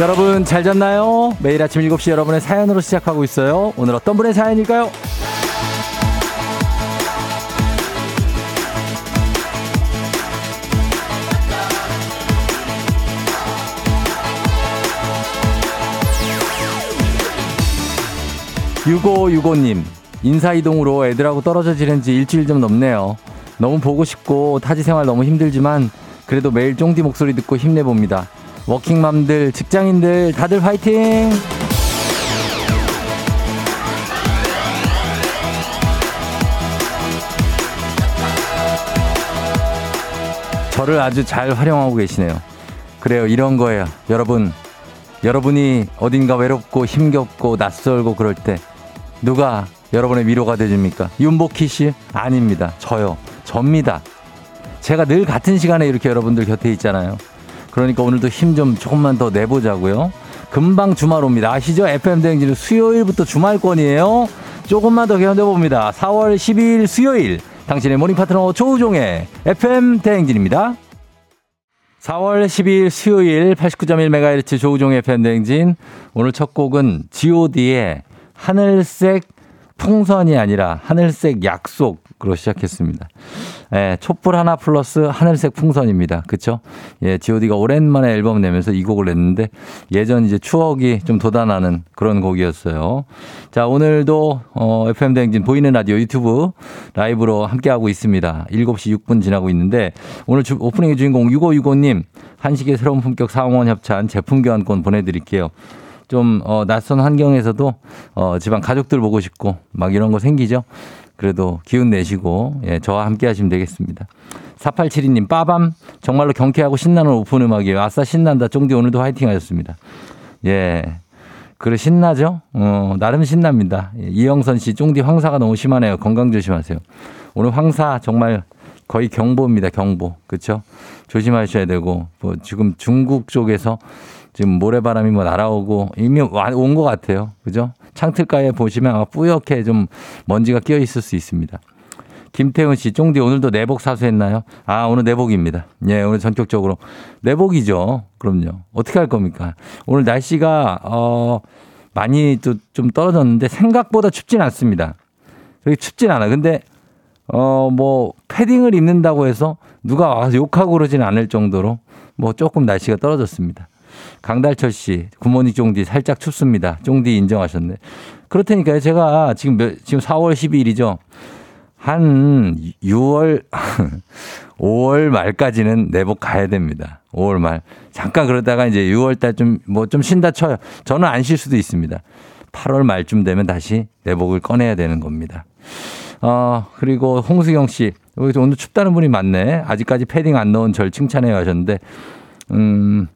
여러분 잘 잤나요? 매일 아침 7시 여러분의 사연으로 시작하고 있어요. 오늘 어떤 분의 사연일까요? 6565님, 인사이동으로 애들하고 떨어져 지낸 지 일주일 좀 넘네요. 너무 보고 싶고 타지 생활 너무 힘들지만 그래도 매일 쫑디 목소리 듣고 힘내봅니다. 워킹맘들, 직장인들 다들 화이팅! 저를 아주 잘 활용하고 계시네요. 그래요. 이런 거예요. 여러분, 여러분이 어딘가 외롭고 힘겹고 낯설고 그럴 때 누가 여러분의 위로가 되줍니까? 윤복희 씨? 아닙니다. 저요. 접니다. 제가 늘 같은 시간에 이렇게 여러분들 곁에 있잖아요. 그러니까 오늘도 힘 좀 조금만 더 내보자고요. 금방 주말 옵니다. 아시죠? FM대행진은 수요일부터 주말권이에요. 조금만 더 견뎌봅니다. 4월 12일 수요일 당신의 morning 파트너 조우종의 FM대행진입니다. 4월 12일 수요일 89.1MHz 조우종의 FM대행진 오늘 첫 곡은 god의 하늘색 풍선이 아니라 하늘색 약속 으로 시작했습니다. 예, 촛불 하나 플러스 하늘색 풍선입니다. 그쵸? 예, GOD가 오랜만에 앨범 내면서 이 곡을 냈는데 예전 이제 추억이 좀 돋아나는 그런 곡이었어요. 자, 오늘도 어, FM대행진 보이는 라디오 유튜브 라이브로 함께하고 있습니다. 7시 6분 지나고 있는데 오늘 주, 오프닝의 주인공 6565님 한식의 새로운 품격 사원원 협찬 제품 교환권 보내드릴게요. 좀, 어, 낯선 환경에서도, 어, 집안 가족들 보고 싶고, 막 이런 거 생기죠? 그래도 기운 내시고, 예, 저와 함께 하시면 되겠습니다. 4872님, 빠밤. 정말로 경쾌하고 신나는 오픈 음악이에요. 아싸, 신난다. 쫑디 오늘도 화이팅 하셨습니다. 예. 그래, 신나죠? 어, 나름 신납니다. 예, 이영선 씨, 쫑디 황사가 너무 심하네요. 건강 조심하세요. 오늘 황사 정말 거의 경보입니다. 경보. 그쵸? 조심하셔야 되고, 뭐, 지금 중국 쪽에서 지금 모래바람이 뭐 날아오고 이미 온 것 같아요. 그죠? 창틀가에 보시면 아마 뿌옇게 좀 먼지가 끼어 있을 수 있습니다. 김태훈 씨, 쫑디 오늘도 내복 사수했나요? 아, 오늘 내복입니다. 예, 오늘 전격적으로. 내복이죠. 그럼요. 어떻게 할 겁니까? 오늘 날씨가, 어, 많이 또 좀 떨어졌는데 생각보다 춥진 않습니다. 그렇게 춥진 않아. 근데, 어, 뭐, 패딩을 입는다고 해서 누가 와서 욕하고 그러진 않을 정도로 뭐 조금 날씨가 떨어졌습니다. 강달철 씨, 굿모닝 쫑디 살짝 춥습니다. 쫑디 인정하셨네. 그렇다니까요. 제가 지금 몇, 지금 4월 12일이죠. 한 6월, 5월 말까지는 내복 가야 됩니다. 5월 말. 잠깐 그러다가 이제 6월 달 좀, 뭐 좀 쉰다 쳐요. 저는 안 쉴 수도 있습니다. 8월 말쯤 되면 다시 내복을 꺼내야 되는 겁니다. 어, 그리고 홍수경 씨. 오늘 춥다는 분이 많네. 아직까지 패딩 안 넣은 절 칭찬해 하셨는데, 음,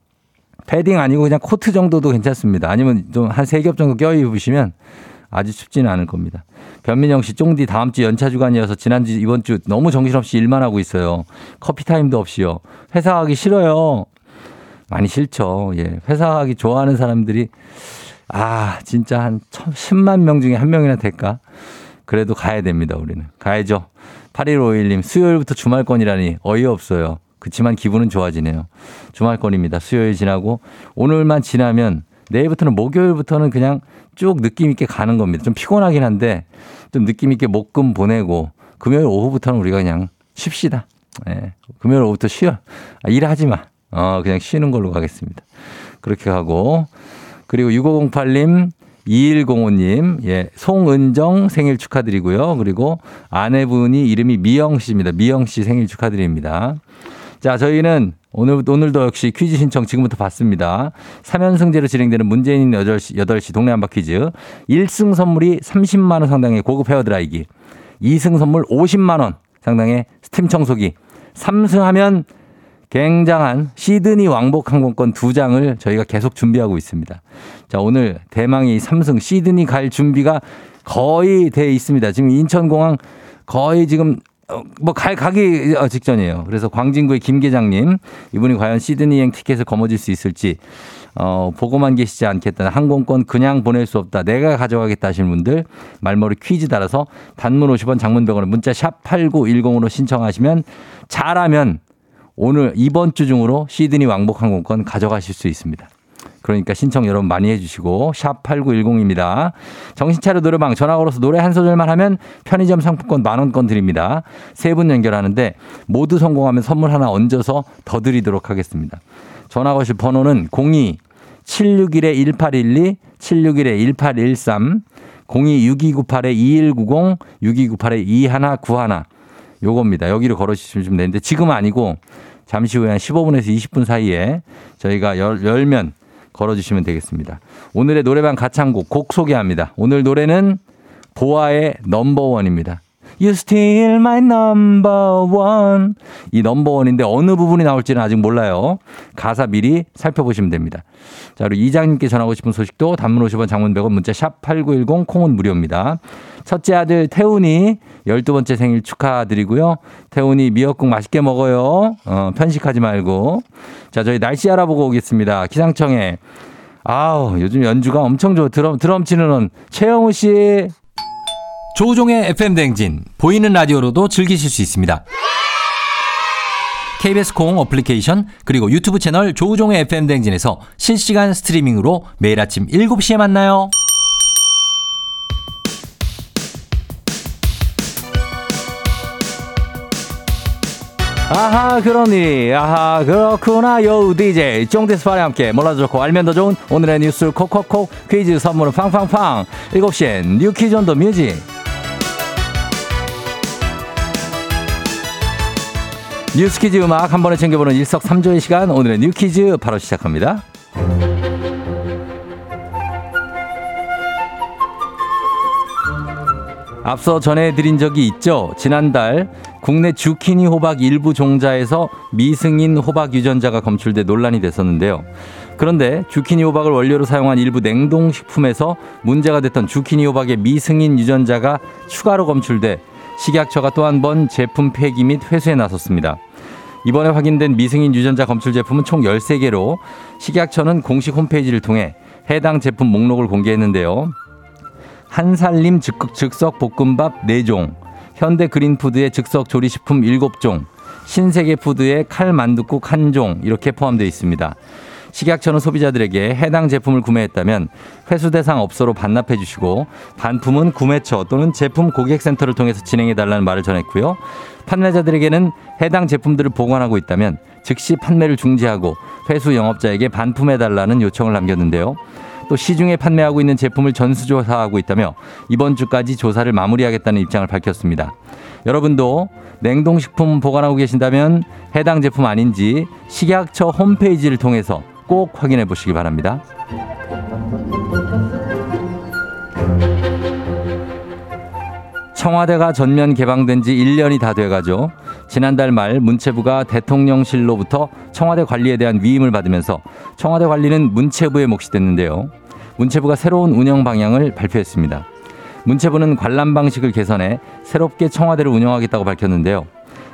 패딩 아니고 그냥 코트 정도도 괜찮습니다. 아니면 좀 한 세 겹 정도 껴 입으시면 아주 춥지는 않을 겁니다. 변민영 씨, 쫑디 다음 주 연차 주간이어서 지난주 이번 주 너무 정신없이 일만 하고 있어요. 커피 타임도 없이요. 회사 가기 싫어요. 많이 싫죠. 예. 회사 가기 좋아하는 사람들이 아, 진짜 한 10만 명 중에 한 명이나 될까? 그래도 가야 됩니다, 우리는. 가야죠. 8151님, 수요일부터 주말권이라니 어이없어요. 그렇지만 기분은 좋아지네요. 주말권입니다. 수요일 지나고 오늘만 지나면 내일부터는 목요일부터는 그냥 쭉 느낌 있게 가는 겁니다. 좀 피곤하긴 한데 좀 느낌 있게 목금 보내고 금요일 오후부터는 우리가 그냥 쉽시다. 예. 금요일 오후부터 쉬어. 아, 일하지 마. 어, 그냥 쉬는 걸로 가겠습니다. 그렇게 하고 그리고 6508님 2105님, 예, 송은정 생일 축하드리고요. 그리고 아내분이 이름이 미영 씨입니다. 미영 씨 생일 축하드립니다. 자, 저희는 오늘, 오늘도 역시 퀴즈 신청 지금부터 받습니다. 3연승제로 진행되는 문재인 8시, 8시 동네 한바 퀴즈. 1승 선물이 30만원 상당의 고급 헤어드라이기. 2승 선물 50만원 상당의 스팀 청소기. 3승 하면 굉장한 시드니 왕복 항공권 두 장을 저희가 계속 준비하고 있습니다. 자, 오늘 대망의 3승 시드니 갈 준비가 거의 돼 있습니다. 지금 인천공항 거의 지금 어, 뭐, 갈, 가기 어, 직전이에요. 그래서 광진구의 김 계장님, 이분이 과연 시드니행 티켓을 거머쥘 수 있을지, 어, 보고만 계시지 않겠다. 항공권 그냥 보낼 수 없다. 내가 가져가겠다 하시는 분들, 말머리 퀴즈 따라서 단문 50원 장문 100원에 문자 샵 8910으로 신청하시면 잘하면 오늘 이번 주 중으로 시드니 왕복 항공권 가져가실 수 있습니다. 그러니까 신청 여러분 많이 해주시고 샵 8910입니다. 정신차려 노래방 전화 걸어서 노래 한 소절만 하면 편의점 상품권 만원권 드립니다. 세 분 연결하는데 모두 성공하면 선물 하나 얹어서 더 드리도록 하겠습니다. 전화 거실 번호는 02 761-1812, 761-1813, 026298-2190, 6298-2191 요겁니다. 여기로 걸어주시면 되는데 지금 아니고 잠시 후에 한 15분에서 20분 사이에 저희가 열, 열면 걸어주시면 되겠습니다. 오늘의 노래방 가창곡 곡 소개합니다. 오늘 노래는 보아의 넘버원입니다. You still my number one. 이 넘버 원인데 어느 부분이 나올지는 아직 몰라요. 가사 미리 살펴보시면 됩니다. 자, 그리고 이장님께 전하고 싶은 소식도 단문 50원 장문 100원 문자 샵 8910 콩은 무료입니다. 첫째 아들 태훈이 12번째 생일 축하드리고요. 태훈이 미역국 맛있게 먹어요. 어, 편식하지 말고. 자, 저희 날씨 알아보고 오겠습니다. 기상청에 아우, 요즘 연주가 엄청 좋아. 드럼, 드럼 치는 최영우 씨. 조우종의 FM 댕진 보이는 라디오로도 즐기실 수 있습니다. KBS 콩 어플리케이션 그리고 유튜브 채널 조우종의 FM 댕진에서 실시간 스트리밍으로 매일 아침 7시에 만나요. 아하 그러니 아하 그렇구나. 요 DJ 쫑디스파와 함께 몰라도 좋고 알면 더 좋은 오늘의 뉴스 콕콕콕 퀴즈 선물은 팡팡팡. 7시엔 뉴 퀴즈 on the music 뉴스 퀴즈 음악 한 번에 챙겨보는 일석삼조의 시간 오늘의 뉴 퀴즈 바로 시작합니다. 앞서 전해드린 적이 있죠. 지난달 국내 주키니 호박 일부 종자에서 미승인 호박 유전자가 검출돼 논란이 됐었는데요. 그런데 주키니 호박을 원료로 사용한 일부 냉동식품에서 문제가 됐던 주키니 호박의 미승인 유전자가 추가로 검출돼 식약처가 또 한 번 제품 폐기 및 회수에 나섰습니다. 이번에 확인된 미승인 유전자 검출 제품은 총 13개로 식약처는 공식 홈페이지를 통해 해당 제품 목록을 공개했는데요. 한살림 즉석 볶음밥 4종, 현대 그린푸드의 즉석 조리식품 7종, 신세계 푸드의 칼만둣국 1종 이렇게 포함되어 있습니다. 식약처는 소비자들에게 해당 제품을 구매했다면 회수 대상 업소로 반납해 주시고 반품은 구매처 또는 제품 고객센터를 통해서 진행해 달라는 말을 전했고요. 판매자들에게는 해당 제품들을 보관하고 있다면 즉시 판매를 중지하고 회수 영업자에게 반품해 달라는 요청을 남겼는데요. 또 시중에 판매하고 있는 제품을 전수조사하고 있다며 이번 주까지 조사를 마무리하겠다는 입장을 밝혔습니다. 여러분도 냉동식품 보관하고 계신다면 해당 제품 아닌지 식약처 홈페이지를 통해서 꼭 확인해 보시기 바랍니다. 청와대가 전면 개방된 지 1년이 다 돼가죠. 지난달 말 문체부가 대통령실로부터 청와대 관리에 대한 위임을 받으면서 청와대 관리는 문체부에 몫이 됐는데요. 문체부가 새로운 운영 방향을 발표했습니다. 문체부는 관람 방식을 개선해 새롭게 청와대를 운영하겠다고 밝혔는데요.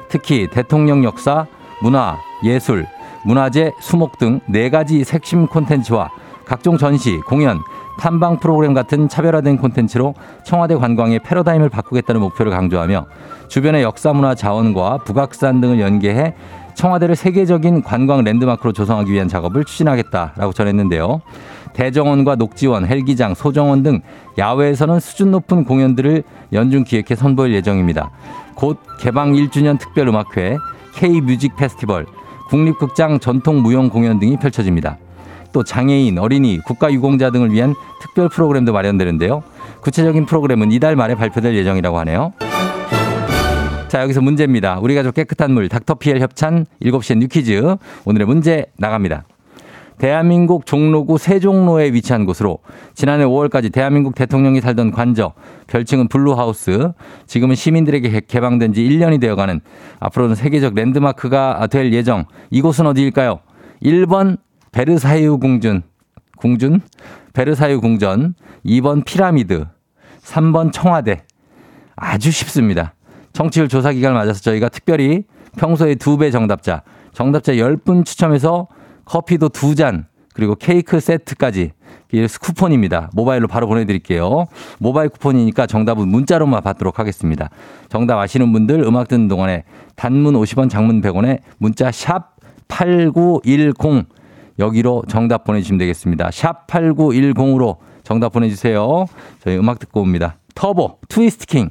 특히 대통령 역사, 문화, 예술, 문화재, 수목 등 네 가지 핵심 콘텐츠와 각종 전시, 공연, 탐방 프로그램 같은 차별화된 콘텐츠로 청와대 관광의 패러다임을 바꾸겠다는 목표를 강조하며 주변의 역사 문화 자원과 북악산 등을 연계해 청와대를 세계적인 관광 랜드마크로 조성하기 위한 작업을 추진하겠다라고 전했는데요. 대정원과 녹지원, 헬기장, 소정원 등 야외에서는 수준 높은 공연들을 연중 기획해 선보일 예정입니다. 곧 개방 1주년 특별 음악회, K뮤직 페스티벌, 국립극장 전통 무용 공연 등이 펼쳐집니다. 또 장애인, 어린이, 국가유공자 등을 위한 특별 프로그램도 마련되는데요. 구체적인 프로그램은 이달 말에 발표될 예정이라고 하네요. 자, 여기서 문제입니다. 우리 가족 깨끗한 물, 닥터피엘 협찬 7시에 뉴퀴즈. 오늘의 문제 나갑니다. 대한민국 종로구 세종로에 위치한 곳으로 지난해 5월까지 대한민국 대통령이 살던 관저, 별칭은 Blue House, 지금은 시민들에게 개방된 지 1년이 되어가는 앞으로는 세계적 랜드마크가 될 예정. 이곳은 어디일까요? 1번 베르사유 궁전, 궁준, 베르사유 궁전, 2번 피라미드, 3번 청와대. 아주 쉽습니다. 청취율 조사 기간을 맞아서 저희가 특별히 평소에 두배 정답자, 정답자 10분 추첨해서 커피도 두 잔, 그리고 케이크 세트까지 쿠폰입니다. 모바일로 바로 보내드릴게요. 모바일 쿠폰이니까 정답은 문자로만 받도록 하겠습니다. 정답 아시는 분들 음악 듣는 동안에 단문 50원, 장문 100원에 문자 샵 8910 여기로 정답 보내주시면 되겠습니다. 샵 8910으로 정답 보내주세요. 저희 음악 듣고 옵니다. 터보, 트위스트 킹.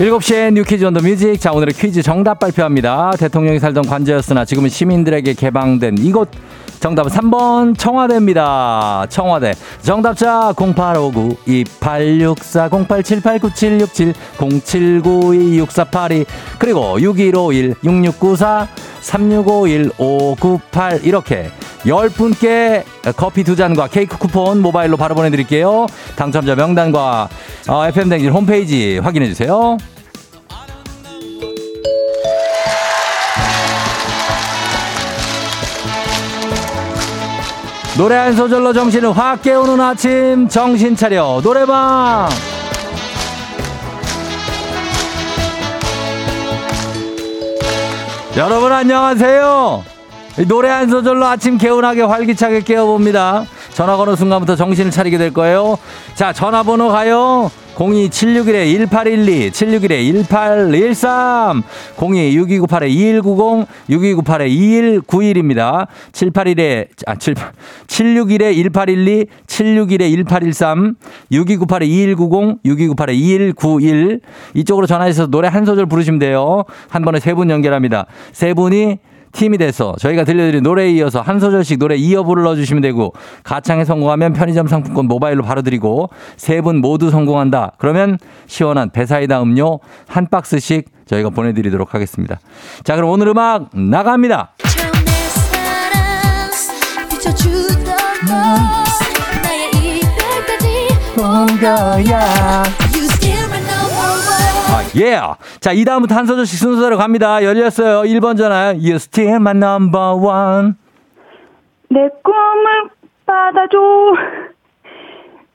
7시에 뉴퀴즈 온 더 뮤직. 자, 오늘의 퀴즈 정답 발표합니다. 대통령이 살던 관저였으나 지금은 시민들에게 개방된 이곳. 정답은 3번 청와대입니다. 청와대. 정답자 0859-2864-08789767-0792-6482 그리고 6151-6694-3651-598 이렇게 10분께 커피 두 잔과 케이크 쿠폰 모바일로 바로 보내드릴게요. 당첨자 명단과 어, FM댕진 홈페이지 확인해주세요. 노래 한 소절로 정신을 확 깨우는 아침 정신 차려 노래방 여러분 안녕하세요 노래 한 소절로 아침 개운하게 활기차게 깨워봅니다 전화 거는 순간부터 정신을 차리게 될 거예요 자 전화번호 가요 02761-1812, 761-1813, 026298-2190, 6298-2191입니다. 781에, 아, 7, 761-1812, 761-1813, 6298-2190, 6298-2191. 이쪽으로 전화해서 노래 한 소절 부르시면 돼요. 한 번에 세 분 연결합니다. 세 분이 팀이 돼서 저희가 들려드린 노래에 이어서 한 소절씩 노래 이어 불러주시면 되고 가창에 성공하면 편의점 상품권 모바일로 바로 드리고 세 분 모두 성공한다. 그러면 시원한 배사이다 음료 한 박스씩 저희가 보내드리도록 하겠습니다. 자 그럼 오늘 음악 나갑니다. 온 거야. 예. Yeah. 자, 이 다음부터 한 소절씩 순서대로 갑니다. 열렸어요. 1번 전화. You still my number one. 내 꿈을 받아줘.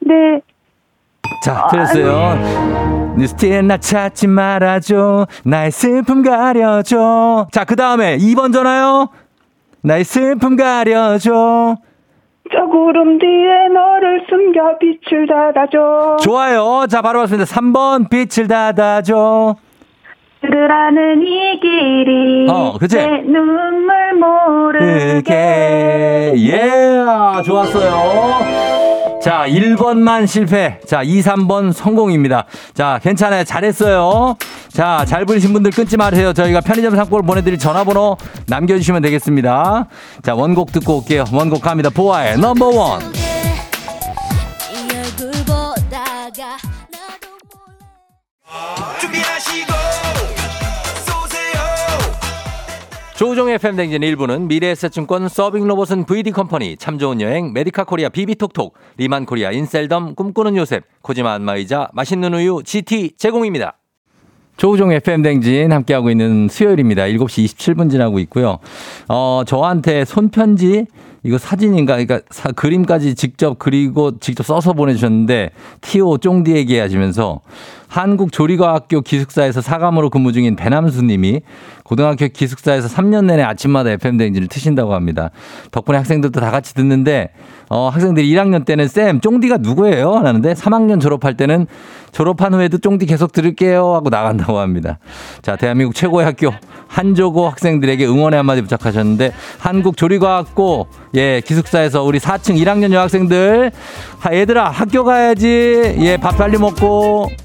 네. 자, 들었어요. You still 나 찾지 말아줘. 나의 슬픔 가려줘. 자, 그 다음에 2번 전화요. 나의 슬픔 가려줘. 저 구름 뒤에 너를 숨겨 빛을 닫아줘. 좋아요. 자, 바로 왔습니다. 3번 빛을 닫아줘. 들으라는 이 길이 어, 그치? 내 눈물 모르게 예 좋았어요. 자 1번만 실패. 자 2, 3번 성공입니다. 자 괜찮아요. 잘했어요. 자 잘 부르신 분들 끊지 마세요. 저희가 편의점 상품을 보내드릴 전화번호 남겨주시면 되겠습니다. 자 원곡 듣고 올게요. 원곡 갑니다. 보아의 넘버원. 준비하시고 조우종의 FM 댕진 1부는 미래에셋증권 서빙로봇은 VD컴퍼니 참 좋은 여행 메디카 코리아 비비톡톡 리만 코리아 인셀덤 꿈꾸는 요셉 코지마 안마의자 맛있는 우유 GT 제공입니다. 조우종의 FM 댕진 함께하고 있는 수요일입니다. 7시 27분 지나고 있고요. 어, 저한테 손편지 이거 사진인가 그러니까 사- 그림까지 직접 그리고 직접 써서 보내주셨는데 티오 쫑디 얘기하시면서 한국조리과학교 기숙사에서 사감으로 근무 중인 배남수 님이 고등학교 기숙사에서 3년 내내 아침마다 FM대행진을 트신다고 합니다. 덕분에 학생들도 다 같이 듣는데, 어, 학생들이 1학년 때는 쌤, 쫑디가 누구예요? 하는데 3학년 졸업할 때는 졸업한 후에도 쫑디 계속 들을게요. 하고 나간다고 합니다. 자, 대한민국 최고의 학교 한조고 학생들에게 응원의 한마디 부탁하셨는데, 한국조리과학고, 예, 기숙사에서 우리 4층 1학년 여학생들, 하, 얘들아, 학교 가야지. 예, 밥 빨리 먹고.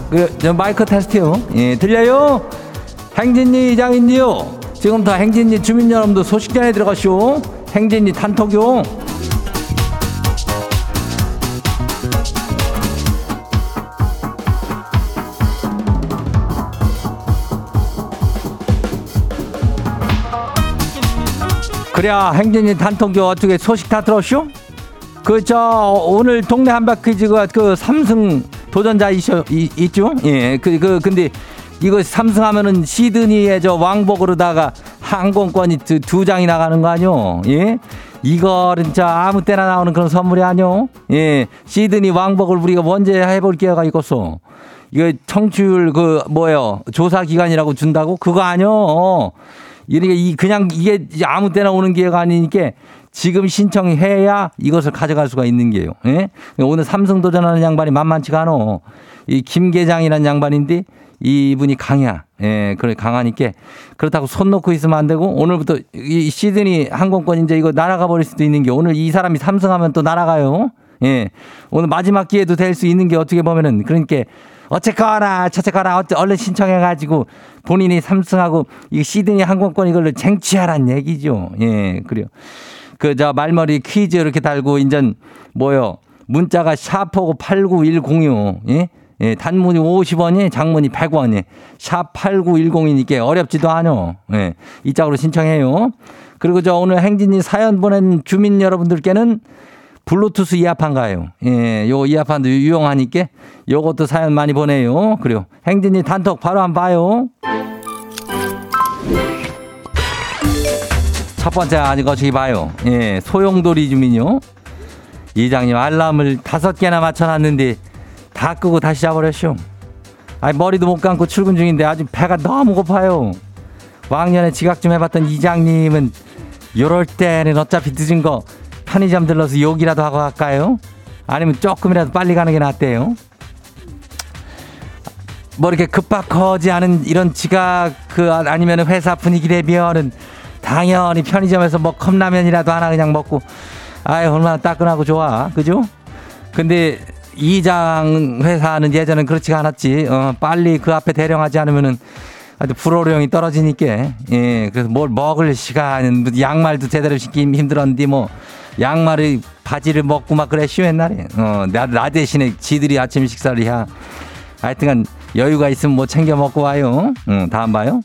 그, 저 마이크 테스트요. 예, 들려요? 행진리 이장인데요. 지금부터 행진리 주민 여러분들 소식 전해 들어가시오. 행진리 단톡요. 그래, 행진리 단톡요. 어떻게 소식 다 들었쇼? 그 저 오늘 동네 한바퀴즈가 그 삼승 도전자 이셔 이, 있죠? 예. 그 그 근데 이거 삼승하면은 시드니에 저 왕복으로다가 항공권이 두, 두 장이 나가는 거 아니요? 예. 이거는 저 아무 때나 나오는 그런 선물이 아니요? 예. 시드니 왕복을 우리가 언제 해볼 기회가 있겠어. 이거 청취율 그 뭐예요? 조사 기간이라고 준다고? 그거 아니요. 이게 이 그냥 이게 아무 때나 오는 기회가 아니니까 지금 신청해야 이것을 가져갈 수가 있는 게요. 예? 오늘 삼성 도전하는 양반이 만만치가 않어. 이 김계장이라는 양반인데 이분이 강이야. 예, 그래 강하니까 그렇다고 손 놓고 있으면 안 되고 오늘부터 이 시드니 항공권 이제 이거 날아가 버릴 수도 있는 게 오늘 이 사람이 삼승하면 또 날아가요. 예, 오늘 마지막 기회도 될 수 있는 게 어떻게 보면은 그러니까 어쨌거나 저쨌거나 어째 얼른 신청해 가지고 본인이 삼승하고 이 시드니 항공권 이걸로 쟁취하란 얘기죠. 예, 그래요. 그 저 말머리 퀴즈 이렇게 달고 인전 뭐요? 문자가 샤프고 89106. 예? 예, 단문이 50원이 장문이 100원이 샵 8910이니까 어렵지도 않어. 예. 이 짝으로 신청해요. 그리고 저 오늘 행진이 사연 보낸 주민 여러분들께는 블루투스 이어판 가요. 예, 요 이어판도 유용하니까 요것도 사연 많이 보내요. 그래요. 행진이 단톡 바로 한번 봐요. 첫 번째 아니 거시기 봐요. 예, 소용돌이 주민요. 이장님 알람을 다섯 개나 맞춰놨는데 다 끄고 다시 자버렸쇼. 아니 머리도 못 감고 출근 중인데 아주 배가 너무 고파요. 왕년에 지각 좀 해봤던 이장님은 요럴 때는 어차피 늦은 거 편의점 들러서 욕이라도 하고 갈까요? 아니면 조금이라도 빨리 가는 게 낫대요. 뭐 이렇게 급박하지 않은 이런 지각 그 아니면 회사 분위기 대비하는 당연히 편의점에서 뭐 컵라면이라도 하나 그냥 먹고. 아유 얼마나 따끈하고 좋아. 그죠? 근데 이장 회사는 예전엔 그렇지가 않았지. 어, 빨리 그 앞에 대령하지 않으면은 아주 불호령이 떨어지니까. 예 그래서 뭘 먹을 시간 양말도 제대로 신기 힘들었는데 뭐 양말을 바지를 먹고 막 그랬쇼 옛날에 어나 나 대신에 지들이 아침 식사를 해야 하여튼간 여유가 있으면 뭐 챙겨 먹고 와요. 응 다음 봐요.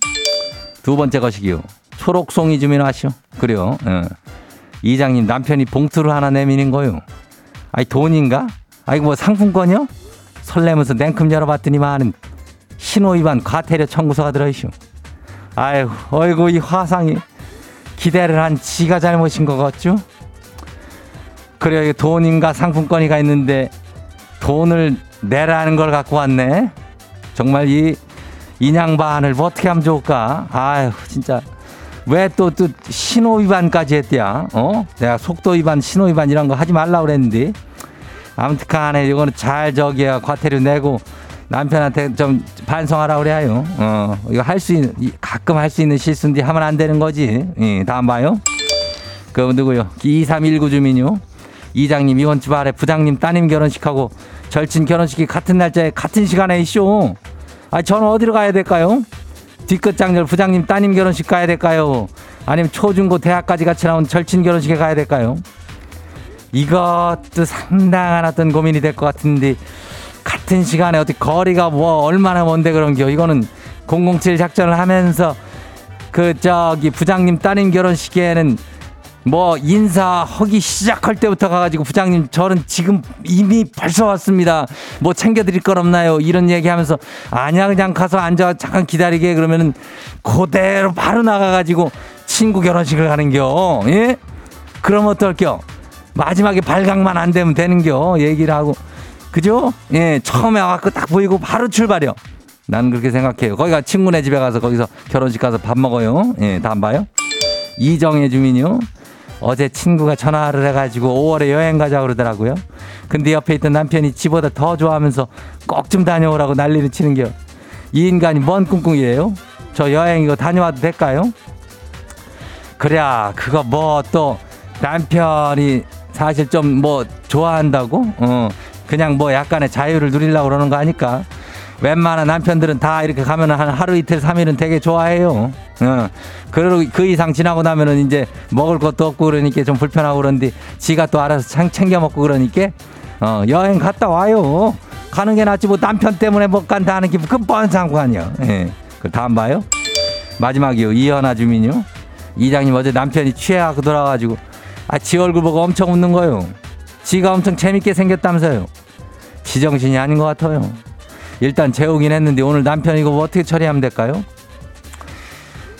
두 번째 것이기요 초록송이 주민 하시오 그래요 어. 이장님 남편이 봉투를 하나 내미는 거요 아니 돈인가 아이고 뭐 상품권이요? 설레면서 냉큼 열어봤더니만은 신호위반 과태료 청구서가 들어있슈. 아이고 어이구 이 화상이 기대를 한 지가 잘못인 것 같죠? 그래요 이 돈인가 상품권이가 있는데 돈을 내라는 걸 갖고 왔네. 정말 이 인양반을 뭐 어떻게 하면 좋을까? 아유 진짜 왜또또 신호 위반까지 했대야? 어? 내가 속도 위반, 신호 위반 이런 거 하지 말라 그랬는데 아무튼간에 이거는 잘 저기야 과태료 내고 남편한테 좀 반성하라 그래요. 어 이거 할 수 있는 이- 가끔 할 수 있는 실수인데 하면 안 되는 거지. 예, 다음 봐요. 그 누구요? 2319 주민요. 이장님 이번 주 말에 부장님 따님 결혼식하고 절친 결혼식이 같은 날짜에 같은 시간에 있쇼. 아 저는 어디로 가야 될까요? 뒤끝 장렬 부장님 따님 결혼식 가야 될까요? 아니면 초중고 대학까지 같이 나온 절친 결혼식에 가야 될까요? 이것도 상당한 어떤 고민이 될 것 같은데 같은 시간에 어떻게 거리가 뭐 얼마나 먼데 그런겨 이거는 007 작전을 하면서 그 저기 부장님 따님 결혼식에는 뭐 인사하기 시작할 때부터 가가지고 부장님 저는 지금 이미 벌써 왔습니다. 뭐 챙겨드릴 건 없나요? 이런 얘기하면서 아니야 그냥 가서 앉아 잠깐 기다리게 그러면은 그대로 바로 나가가지고 친구 결혼식을 가는겨. 예? 그럼 어떨겨? 마지막에 발각만 안 되면 되는겨. 얘기를 하고 그죠? 예 처음에 와갖고 딱 보이고 바로 출발이요. 나는 그렇게 생각해요. 거기가 친구네 집에 가서 거기서 결혼식 가서 밥 먹어요. 예, 다음 봐요. 이정혜 주민요. 어제 친구가 전화를 해가지고 5월에 여행 가자 그러더라고요. 근데 옆에 있던 남편이 지보다 더 좋아하면서 꼭 좀 다녀오라고 난리를 치는겨. 이 인간이 뭔 꿍꿍이에요? 저 여행 이거 다녀와도 될까요? 그래야 그거 뭐 또 남편이 사실 좀 뭐 좋아한다고? 어 그냥 뭐 약간의 자유를 누리려고 그러는 거 아니까. 웬만한 남편들은 다 이렇게 가면 한 하루 이틀 삼일은 되게 좋아해요. 어. 그리고 그 이상 지나고 나면은 이제 먹을 것도 없고 그러니까 좀 불편하고 그런데 지가 또 알아서 창 챙겨 먹고 그러니까 어, 여행 갔다 와요. 가는 게 낫지 뭐 남편 때문에 못 간다 하는 게 근본 상관이야. 예. 그 다음 봐요. 마지막이요. 이현아 주민요. 이장님 어제 남편이 취해갖고 돌아가지고 아, 지 얼굴 보고 엄청 웃는 거요. 지가 엄청 재밌게 생겼다면서요. 지정신이 아닌 것 같아요. 일단 재우긴 했는데 오늘 남편 이거 뭐 어떻게 처리하면 될까요?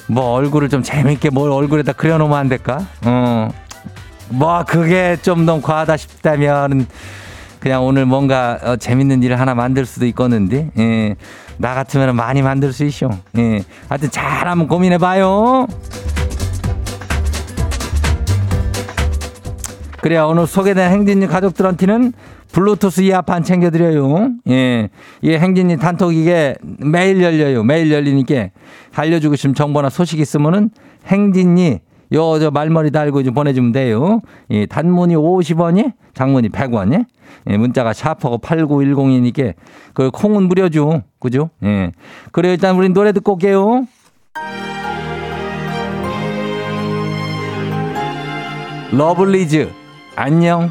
뭐 얼굴을 좀 재밌게 뭘 얼굴에다 그려놓으면 안 될까? 어, 뭐 그게 좀 너무 과하다 싶다면 그냥 오늘 뭔가 어, 재밌는 일을 하나 만들 수도 있겠는데 예, 나 같으면 많이 만들 수 있쇼. 예, 하여튼 잘 한번 고민해봐요. 그래야 오늘 소개된 행진님 가족들한테는 블루투스 이어판 챙겨드려요. 예. 이 행진님 단톡 이게 매일 열려요. 매일 열리니까 알려주고 싶은 정보나 소식 있으면은 행진이 요, 저 말머리 달고 좀 보내주면 돼요. 예, 단문이 50원이, 장문이 100원이. 예, 문자가 샤퍼고 8910이니까 그 콩은 무료죠. 그죠? 예. 그래 일단 우리 노래 듣고 올게요. 러블리즈 안녕.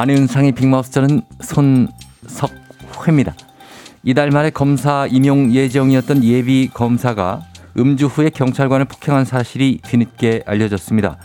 안윤상의 빅마우스는 손석회입니다. 이달 말에 검사 임용 예정이었던 예비 검사가 음주 후에 경찰관을 폭행한 사실이 뒤늦게 알려졌습니다.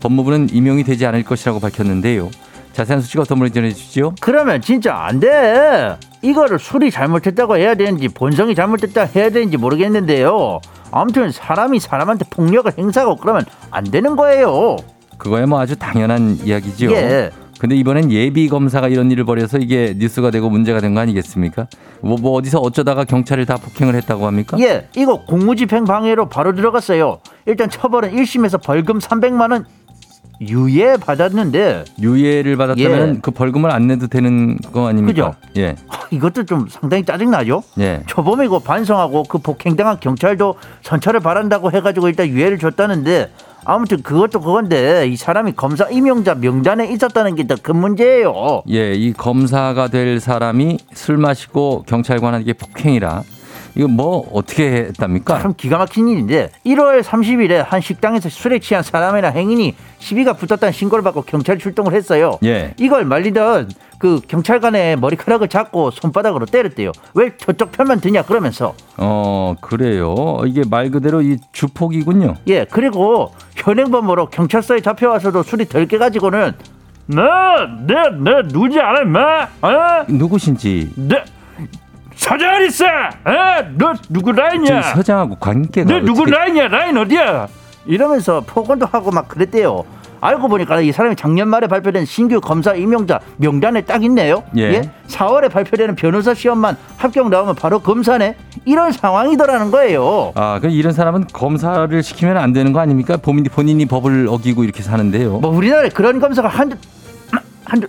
법무부는 임용이 되지 않을 것이라고 밝혔는데요. 자세한 소식 어떤 분이 전해주시죠? 그러면 진짜 안 돼. 이거를 술이 잘못했다고 해야 되는지 본성이 잘못했다 해야 되는지 모르겠는데요. 아무튼 사람이 사람한테 폭력을 행사하고 그러면 안 되는 거예요. 그거야 뭐 아주 당연한 이야기죠. 예. 근데 이번엔 예비 검사가 이런 일을 벌여서 이게 뉴스가 되고 문제가 된 거 아니겠습니까? 뭐, 뭐 어디서 어쩌다가 경찰을 다 폭행을 했다고 합니까? 예, 이거 공무집행 방해로 바로 들어갔어요. 일단 처벌은 1심에서 벌금 300만 원 유예 받았는데 유예를 받았다면 예. 그 벌금을 안 내도 되는 거 아닙니까? 예. 이것도 좀 상당히 짜증 나죠? 예. 초범이고 반성하고 그 폭행당한 경찰도 선처를 바란다고 해가지고 일단 유예를 줬다는데 아무튼 그것도 그건데 이 사람이 검사 임용자 명단에 있었다는 게 더 큰 문제예요. 예, 이 검사가 될 사람이 술 마시고 경찰관에게 폭행이라 이거 뭐 어떻게 했답니까? 참 기가 막힌 일인데 1월 30일에 한 식당에서 술에 취한 사람이나 행인이 시비가 붙었다는 신고를 받고 경찰 출동을 했어요. 예. 이걸 말리던 그 경찰관의 머리카락을 잡고 손바닥으로 때렸대요. 왜 저쪽 편만 드냐 그러면서 어, 그래요. 이게 말 그대로 이 주폭이군요. 예 그리고 현행범으로 경찰서에 잡혀와서도 술이 덜 깨가지고는 나내내 누구지 알아 임마 어? 누구신지 내 사장 있어 어? 너 누구 저 라인이야 서장하고 관계가 너 누구 어떻게- 라인이야 라인 어디야 이러면서 폭언도 하고 막 그랬대요 알고 보니까 이 사람이 작년 말에 발표된 신규 검사 임용자 명단에 딱 있네요 예. 4월에 발표되는 변호사 시험만 합격 나오면 바로 검사네 이런 상황이더라는 거예요 아, 그 이런 사람은 검사를 시키면 안 되는 거 아닙니까? 본인이, 본인이 법을 어기고 이렇게 사는데요. 뭐 우리나라에 그런 검사가 한두 한두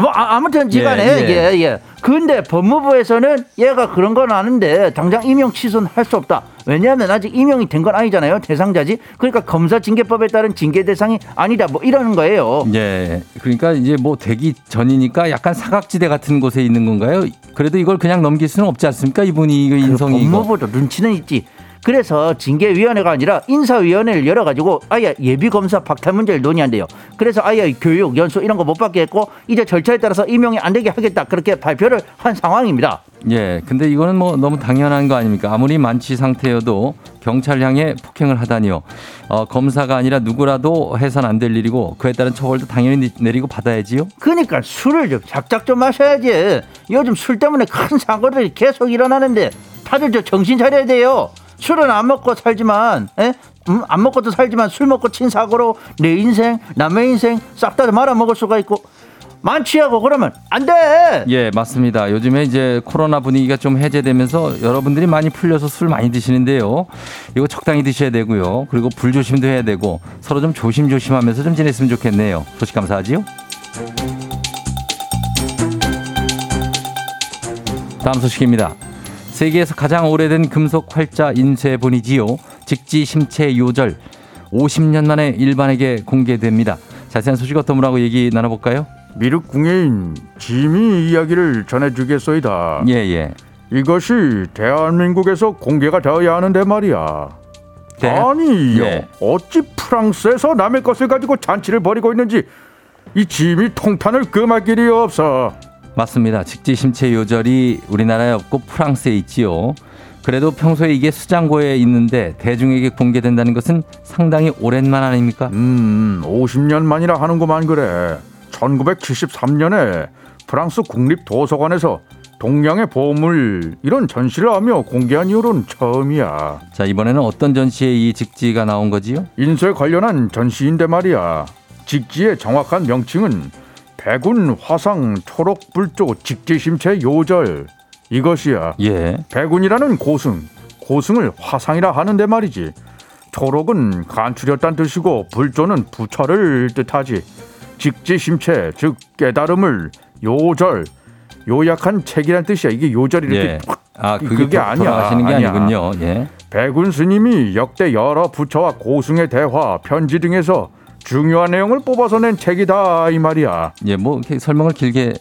뭐 아, 아무튼 지간에 예, 예. 예, 예. 근데 법무부에서는 얘가 그런 건 아는데 당장 임용 취소는 할 수 없다. 왜냐하면 아직 임용이 된 건 아니잖아요. 대상자지. 그러니까 검사 징계법에 따른 징계 대상이 아니다. 뭐 이러는 거예요. 예. 그러니까 이제 뭐 되기 전이니까 약간 사각지대 같은 곳에 있는 건가요? 그래도 이걸 그냥 넘길 수는 없지 않습니까? 이분이 이거 인성이 이거. 법무부도 눈치는 있지. 그래서 징계위원회가 아니라 인사위원회를 열어가지고 아예 예비검사 박탈 문제를 논의한대요. 그래서 아예 교육, 연수 이런 거 못 받게 했고 이제 절차에 따라서 임용이 안 되게 하겠다. 그렇게 발표를 한 상황입니다. 예. 근데 이거는 뭐 너무 당연한 거 아닙니까? 아무리 만취 상태여도 경찰 향해 폭행을 하다니요. 어, 검사가 아니라 누구라도 해선 안 될 일이고 그에 따른 처벌도 당연히 내리고 받아야지요. 그러니까 술을 좀 작작 좀 마셔야지. 요즘 술 때문에 큰 사고들이 계속 일어나는데 다들 저 정신 차려야 돼요. 술은 안 먹고 살지만, 에? 음, 안 먹고도 살지만 술 먹고 친 사고로 내 인생, 남의 인생 싹 다 말아 먹을 수가 있고 만취하고 그러면 안 돼. 예, 맞습니다. 요즘에 이제 코로나 분위기가 좀 해제되면서 여러분들이 많이 풀려서 술 많이 드시는데요. 이거 적당히 드셔야 되고요. 그리고 불 조심도 해야 되고 서로 좀 조심조심하면서 좀 지냈으면 좋겠네요. 소식 감사하지요. 다음 소식입니다. 세계에서 가장 오래된 금속 활자 인쇄본이지요. 직지 심체 요절 50년 만에 일반에게 공개됩니다. 자세한 소식 어떤 분하고 얘기 나눠볼까요? 미륵 궁예인 지미 이야기를 전해주겠소이다. 예, 예. 이것이 대한민국에서 공개가 되어야 하는데 말이야. 대- 아니요. 예. 어찌 프랑스에서 남의 것을 가지고 잔치를 벌이고 있는지 이 지미 통탄을 금할 길이 없어. 맞습니다. 직지 심체 요절이 우리나라에 없고 프랑스에 있지요. 그래도 평소에 이게 수장고에 있는데 대중에게 공개된다는 것은 상당히 오랜만 아닙니까? 음, 50년 만이라 하는구만 그래. 1973년에 프랑스 국립 도서관에서 동양의 보물 이런 전시를 하며 공개한 이후로는 처음이야. 자, 이번에는 어떤 전시에 이 직지가 나온 거지요? 인쇄 관련한 전시인데 말이야. 직지의 정확한 명칭은 백운 화상 초록 불조 직지심체 요절 이것이야. 예. 백운이라는 고승, 고승을 화상이라 하는데 말이지. 초록은 간추렸단 뜻이고 불조는 부처를 뜻하지. 직지심체 즉 깨달음을 요절 요약한 책이란 뜻이야. 이게 요절이 이렇게 예. 아, 그게, 그게 도- 아니야. 돌아가시는 게 아니야. 아니군요. 예. 백운 스님이 역대 여러 부처와 고승의 대화, 편지 등에서 중요한 내용을 뽑아서 낸 책이다 이 말이야. 예, 뭐 이렇게 설명을 길게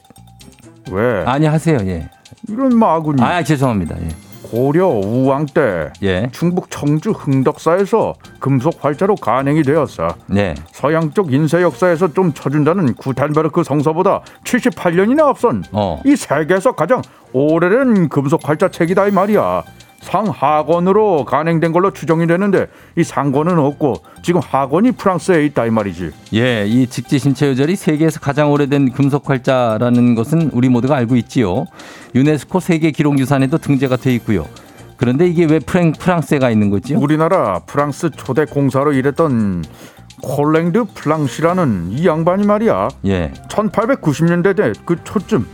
왜 아니 하세요. 예. 이런 마군이 아, 죄송합니다. 예. 고려 우왕 때 예. 충북 청주 흥덕사에서 금속 활자로 간행이 되었어. 네. 서양 쪽 인쇄 역사에서 좀 쳐준다는 구텐베르크 성서보다 78년이나 앞선 어. 이 세계에서 가장 오래된 금속 활자 책이다 이 말이야. 상하권으로 간행된 걸로 추정이 되는데 이 상권은 없고 지금 하권이 프랑스에 있다 이 말이지. 예, 이 직지 신체 요절이 세계에서 가장 오래된 금속 활자라는 것은 우리 모두가 알고 있지요. 유네스코 세계 기록 유산에도 등재가 돼 있고요. 그런데 이게 왜 프랭 프랑스에 가 있는 거지요? 우리나라 프랑스 초대 공사로 일했던 콜랭드 플랑시라는 이 양반이 말이야. 예. 1890년대 그 초쯤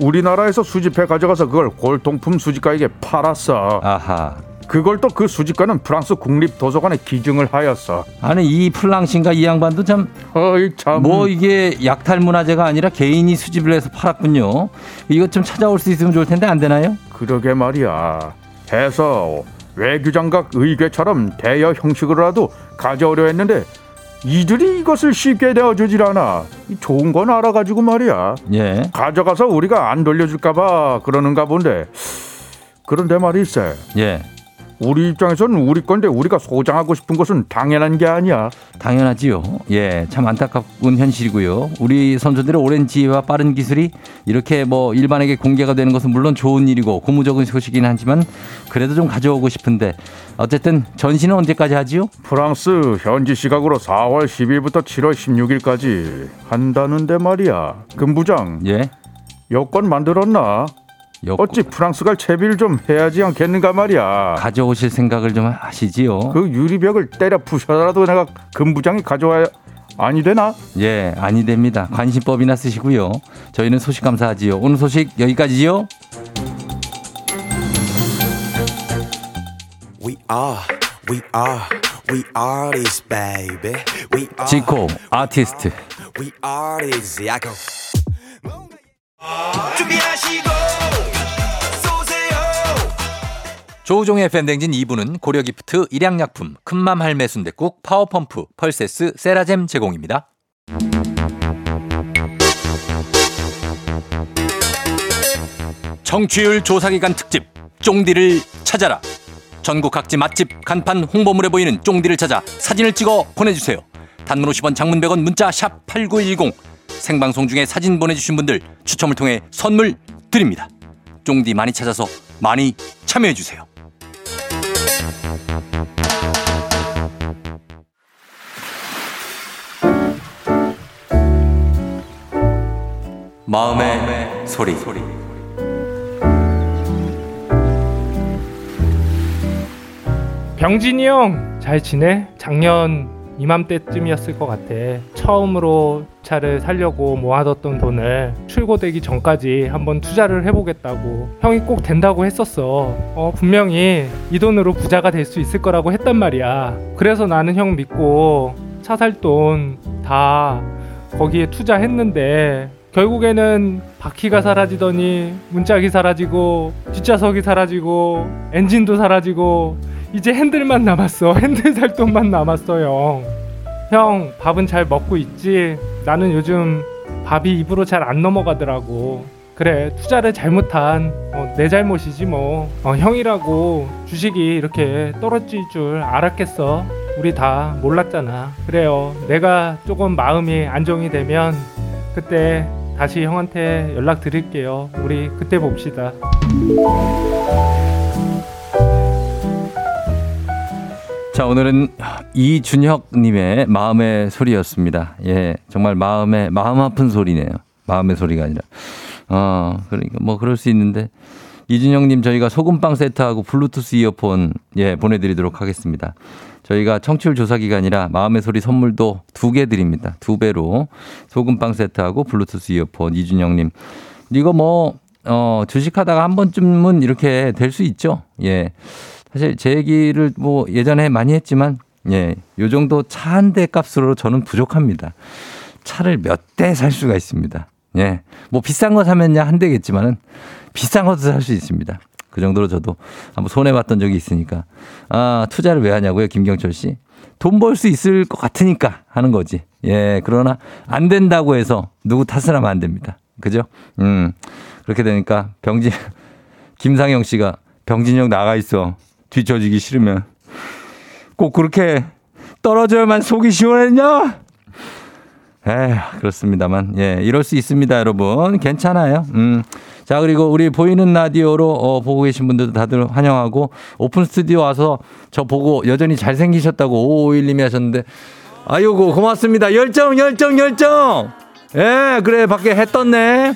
우리나라에서 수집해 가져가서 그걸 골동품 수집가에게 팔았어. 아하. 그걸 또 그 수집가는 프랑스 국립 도서관에 기증을 하였어. 아니 이 플랑신가 이 양반도 참뭐 어이 참. 이게 약탈 문화재가 아니라 개인이 수집을 해서 팔았군요. 이것 좀 찾아올 수 있으면 좋을 텐데 안 되나요? 그러게 말이야. 해서 외교장각 의궤처럼 대여 형식으로라도 가져오려 했는데 이들이 이것을 쉽게 내어주질 않아. 이 좋은 건 알아가지고 말이야. 예. 가져가서 우리가 안 돌려줄까봐 그러는가 본데. 그런데 말일세. 예. 우리 입장에서는 우리 건데 우리가 소장하고 싶은 것은 당연한 게 아니야. 당연하지요. 예, 참 안타까운 현실이고요. 우리 선수들의 오랜 지혜와 빠른 기술이 이렇게 뭐 일반에게 공개가 되는 것은 물론 좋은 일이고 고무적인 소식이긴 하지만 그래도 좀 가져오고 싶은데 어쨌든 전시는 언제까지 하지요? 프랑스 현지 시각으로 4월 10일부터 7월 16일까지 한다는데 말이야. 금부장 예. 여권 만들었나? 여권 어찌 프랑스 갈 채비를 좀 해야지 않겠는가 말이야. 가져오실 생각을 좀 하시지요. 그 유리벽을 때려 부셔라도 내가 금부장이 가져와야 아니 되나? 예, 아니 됩니다. 관심법이나 쓰시고요. 저희는 소식 감사하지요. 오늘 소식 여기까지요. We are, we are, we are this baby. We are, 지코 아티스트. we are this. Go. 준비하시고 쏘세요. 조우종의 FM 댕진 2부는 고려기프트, 일양약품, 큰맘 할매 순댓국, 파워펌프, 펄세스, 세라젬 제공입니다. 청취율 조사기간 특집 쫑디를 찾아라. 전국 각지 맛집 간판 홍보물에 보이는 쫑디를 찾아 사진을 찍어 보내주세요. 단문 50원 장문 100원 문자 샵 8910 생방송 중에 사진 보내주신 분들 추첨을 통해 선물 드립니다. 쫑디 많이 찾아서 많이 참여해주세요. 마음의 소리. 병진이 형 잘 지내? 작년 이맘때쯤이었을 것 같아. 처음으로 차를 살려고 모아뒀던 돈을 출고되기 전까지 한번 투자를 해보겠다고. 형이 꼭 된다고 했었어. 어, 분명히 이 돈으로 부자가 될 수 있을 거라고 했단 말이야. 그래서 나는 형 믿고 차 살 돈 다 거기에 투자했는데 결국에는 바퀴가 사라지더니 문짝이 사라지고 뒷좌석이 사라지고 엔진도 사라지고 이제 핸들만 남았어 핸들 살 돈만 남았어 형. 형 밥은 잘 먹고 있지? 나는 요즘 밥이 입으로 잘 안 넘어가더라고. 그래 투자를 잘못한 어, 내 잘못이지 뭐. 어, 형이라고 주식이 이렇게 떨어질 줄 알았겠어. 우리 다 몰랐잖아. 그래요. 내가 조금 마음이 안정이 되면 그때 다시 형한테 연락 드릴게요. 우리 그때 봅시다. 자, 오늘은 이준혁님의 마음의 소리였습니다. 예, 정말 마음에, 마음 아픈 소리네요. 마음의 소리가 아니라. 어, 그러니까 뭐 그럴 수 있는데. 이준혁님 저희가 소금빵 세트하고 블루투스 이어폰 예, 보내드리도록 하겠습니다. 저희가 청취율 조사 기간이라 마음의 소리 선물도 두 개 드립니다. 두 배로 소금빵 세트하고 블루투스 이어폰 이준영님 이거 뭐 어, 주식하다가 한 번쯤은 이렇게 될 수 있죠. 예. 사실 제 얘기를 뭐 예전에 많이 했지만 예, 요 정도 차 한 대 값으로 저는 부족합니다. 차를 몇 대 살 수가 있습니다. 예. 뭐 비싼 거 사면야 한 대겠지만은 비싼 것도 살 수 있습니다. 그 정도로 저도 한번 손해 봤던 적이 있으니까. 아, 투자를 왜 하냐고요, 김경철 씨? 돈 벌 수 있을 것 같으니까 하는 거지. 예, 그러나 안 된다고 해서 누구 탓을 하면 안 됩니다. 그죠? 음. 그렇게 되니까 병진 김상영 씨가 병진이 형 나가 있어. 뒤처지기 싫으면 꼭 그렇게 떨어져야만 속이 시원했냐? 에휴, 그렇습니다만. 예, 이럴 수 있습니다, 여러분. 괜찮아요. 음. 자, 그리고 우리 보이는 라디오로 어, 보고 계신 분들도 다들 환영하고 오픈 스튜디오 와서 저 보고 여전히 잘생기셨다고 5551님이 하셨는데 아이고, 고맙습니다. 열정, 열정, 열정! 예, 그래, 밖에 해 떴네.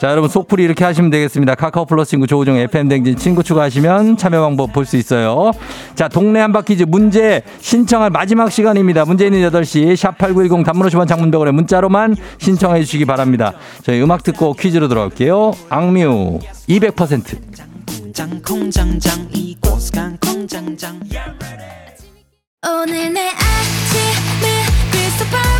자, 여러분 속풀이 이렇게 하시면 되겠습니다. 카카오 플러스 친구 조우종 FM 댕진 친구 추가하시면 참여 방법 볼 수 있어요. 자, 동네 한바퀴즈 문제 신청할 마지막 시간입니다. 문제 있는 8시 샵8910 단문 50원 장문병원에 문자로만 신청해 주시기 바랍니다. 저희 음악 듣고 퀴즈로 돌아올게요. 악뮤 200%장 콩장장 이곳 간 콩장장 오늘 내 아침을 perfect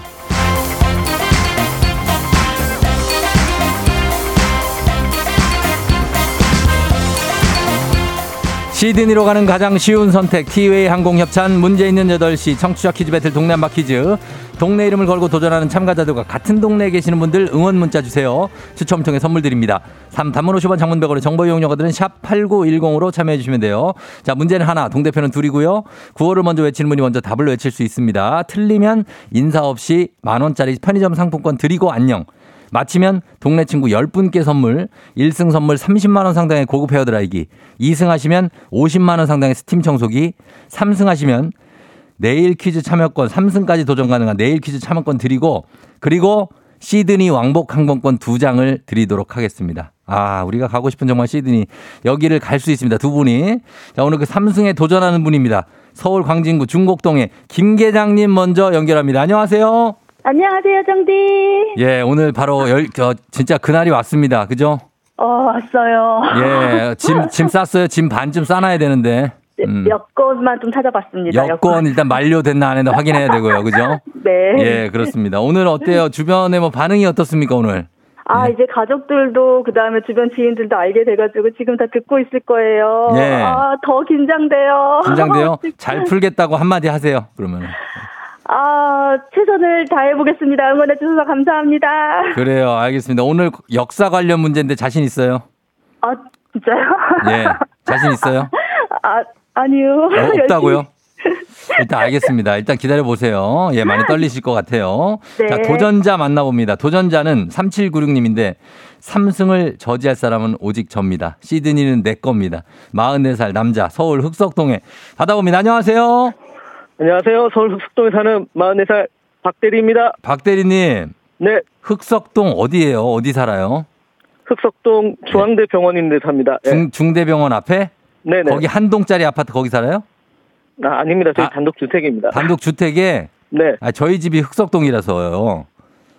시드니로 가는 가장 쉬운 선택 티웨이 항공 협찬 문제 있는 8시 청취자 퀴즈 배틀 동네 한바 퀴즈. 동네 이름을 걸고 도전하는 참가자들과 같은 동네에 계시는 분들 응원 문자 주세요. 추첨 통해 선물 드립니다. 3 단문 50원 장문 100원의 정보 이용료가들은 샵 8910으로 참여해 주시면 돼요. 자 문제는 하나 동대표는 둘이고요. 구호를 먼저 외치는 분이 먼저 답을 외칠 수 있습니다. 틀리면 인사 없이 만원짜리 편의점 상품권 드리고 안녕 마치면 동네 친구 10분께 선물, 1승 선물 30만원 상당의 고급 헤어 드라이기, 2승 하시면 50만원 상당의 스팀 청소기, 3승 하시면 내일 퀴즈 참여권 3승까지 도전 가능한 내일 퀴즈 참여권 드리고, 그리고 시드니 왕복 항공권 두 장을 드리도록 하겠습니다. 아, 우리가 가고 싶은 정말 시드니. 여기를 갈 수 있습니다. 두 분이. 자, 오늘 그 3승에 도전하는 분입니다. 서울 광진구 중곡동의 김 계장님 먼저 연결합니다. 안녕하세요. 안녕하세요, 정디. 예, 오늘 바로 열, 저, 진짜 그날이 왔습니다. 그죠? 어, 왔어요. 예, 짐, 짐 쌌어요. 짐 반쯤 싸놔야 되는데. 음. 여권만 좀 찾아봤습니다. 여권 일단 만료됐나 안 했나 확인해야 되고요. 그죠? 네. 예, 그렇습니다. 오늘 어때요? 주변에 뭐 반응이 어떻습니까, 오늘? 아, 예. 이제 가족들도, 그 다음에 주변 지인들도 알게 돼가지고 지금 다 듣고 있을 거예요. 예. 아, 더 긴장돼요. 긴장돼요? 잘 풀겠다고 한마디 하세요. 그러면. 아, 최선을 다해보겠습니다. 응원해주셔서 감사합니다. 그래요. 알겠습니다. 오늘 역사 관련 문제인데 자신 있어요? 아, 진짜요? 예. 자신 있어요? 아, 아니요. 어, 없다고요? 일단 알겠습니다. 일단 기다려 보세요. 예, 많이 떨리실 것 같아요. 네. 자, 도전자 만나봅니다. 도전자는 3796님인데 3승을 저지할 사람은 오직 접니다. 시드니는 내 겁니다. 44살 남자 서울 흑석동에 받아봅니다. 안녕하세요. 안녕하세요. 서울 흑석동에 사는 44살 박대리입니다. 박 대리님. 네, 흑석동 어디예요? 어디 살아요? 흑석동 중앙대 병원인데 삽니다. 네, 중, 중대병원 앞에? 네네. 거기 한 동짜리 아파트 거기 살아요? 아, 아닙니다. 저희 아. 단독 주택입니다. 단독 주택에 네. 아, 저희 집이 흑석동이라서요.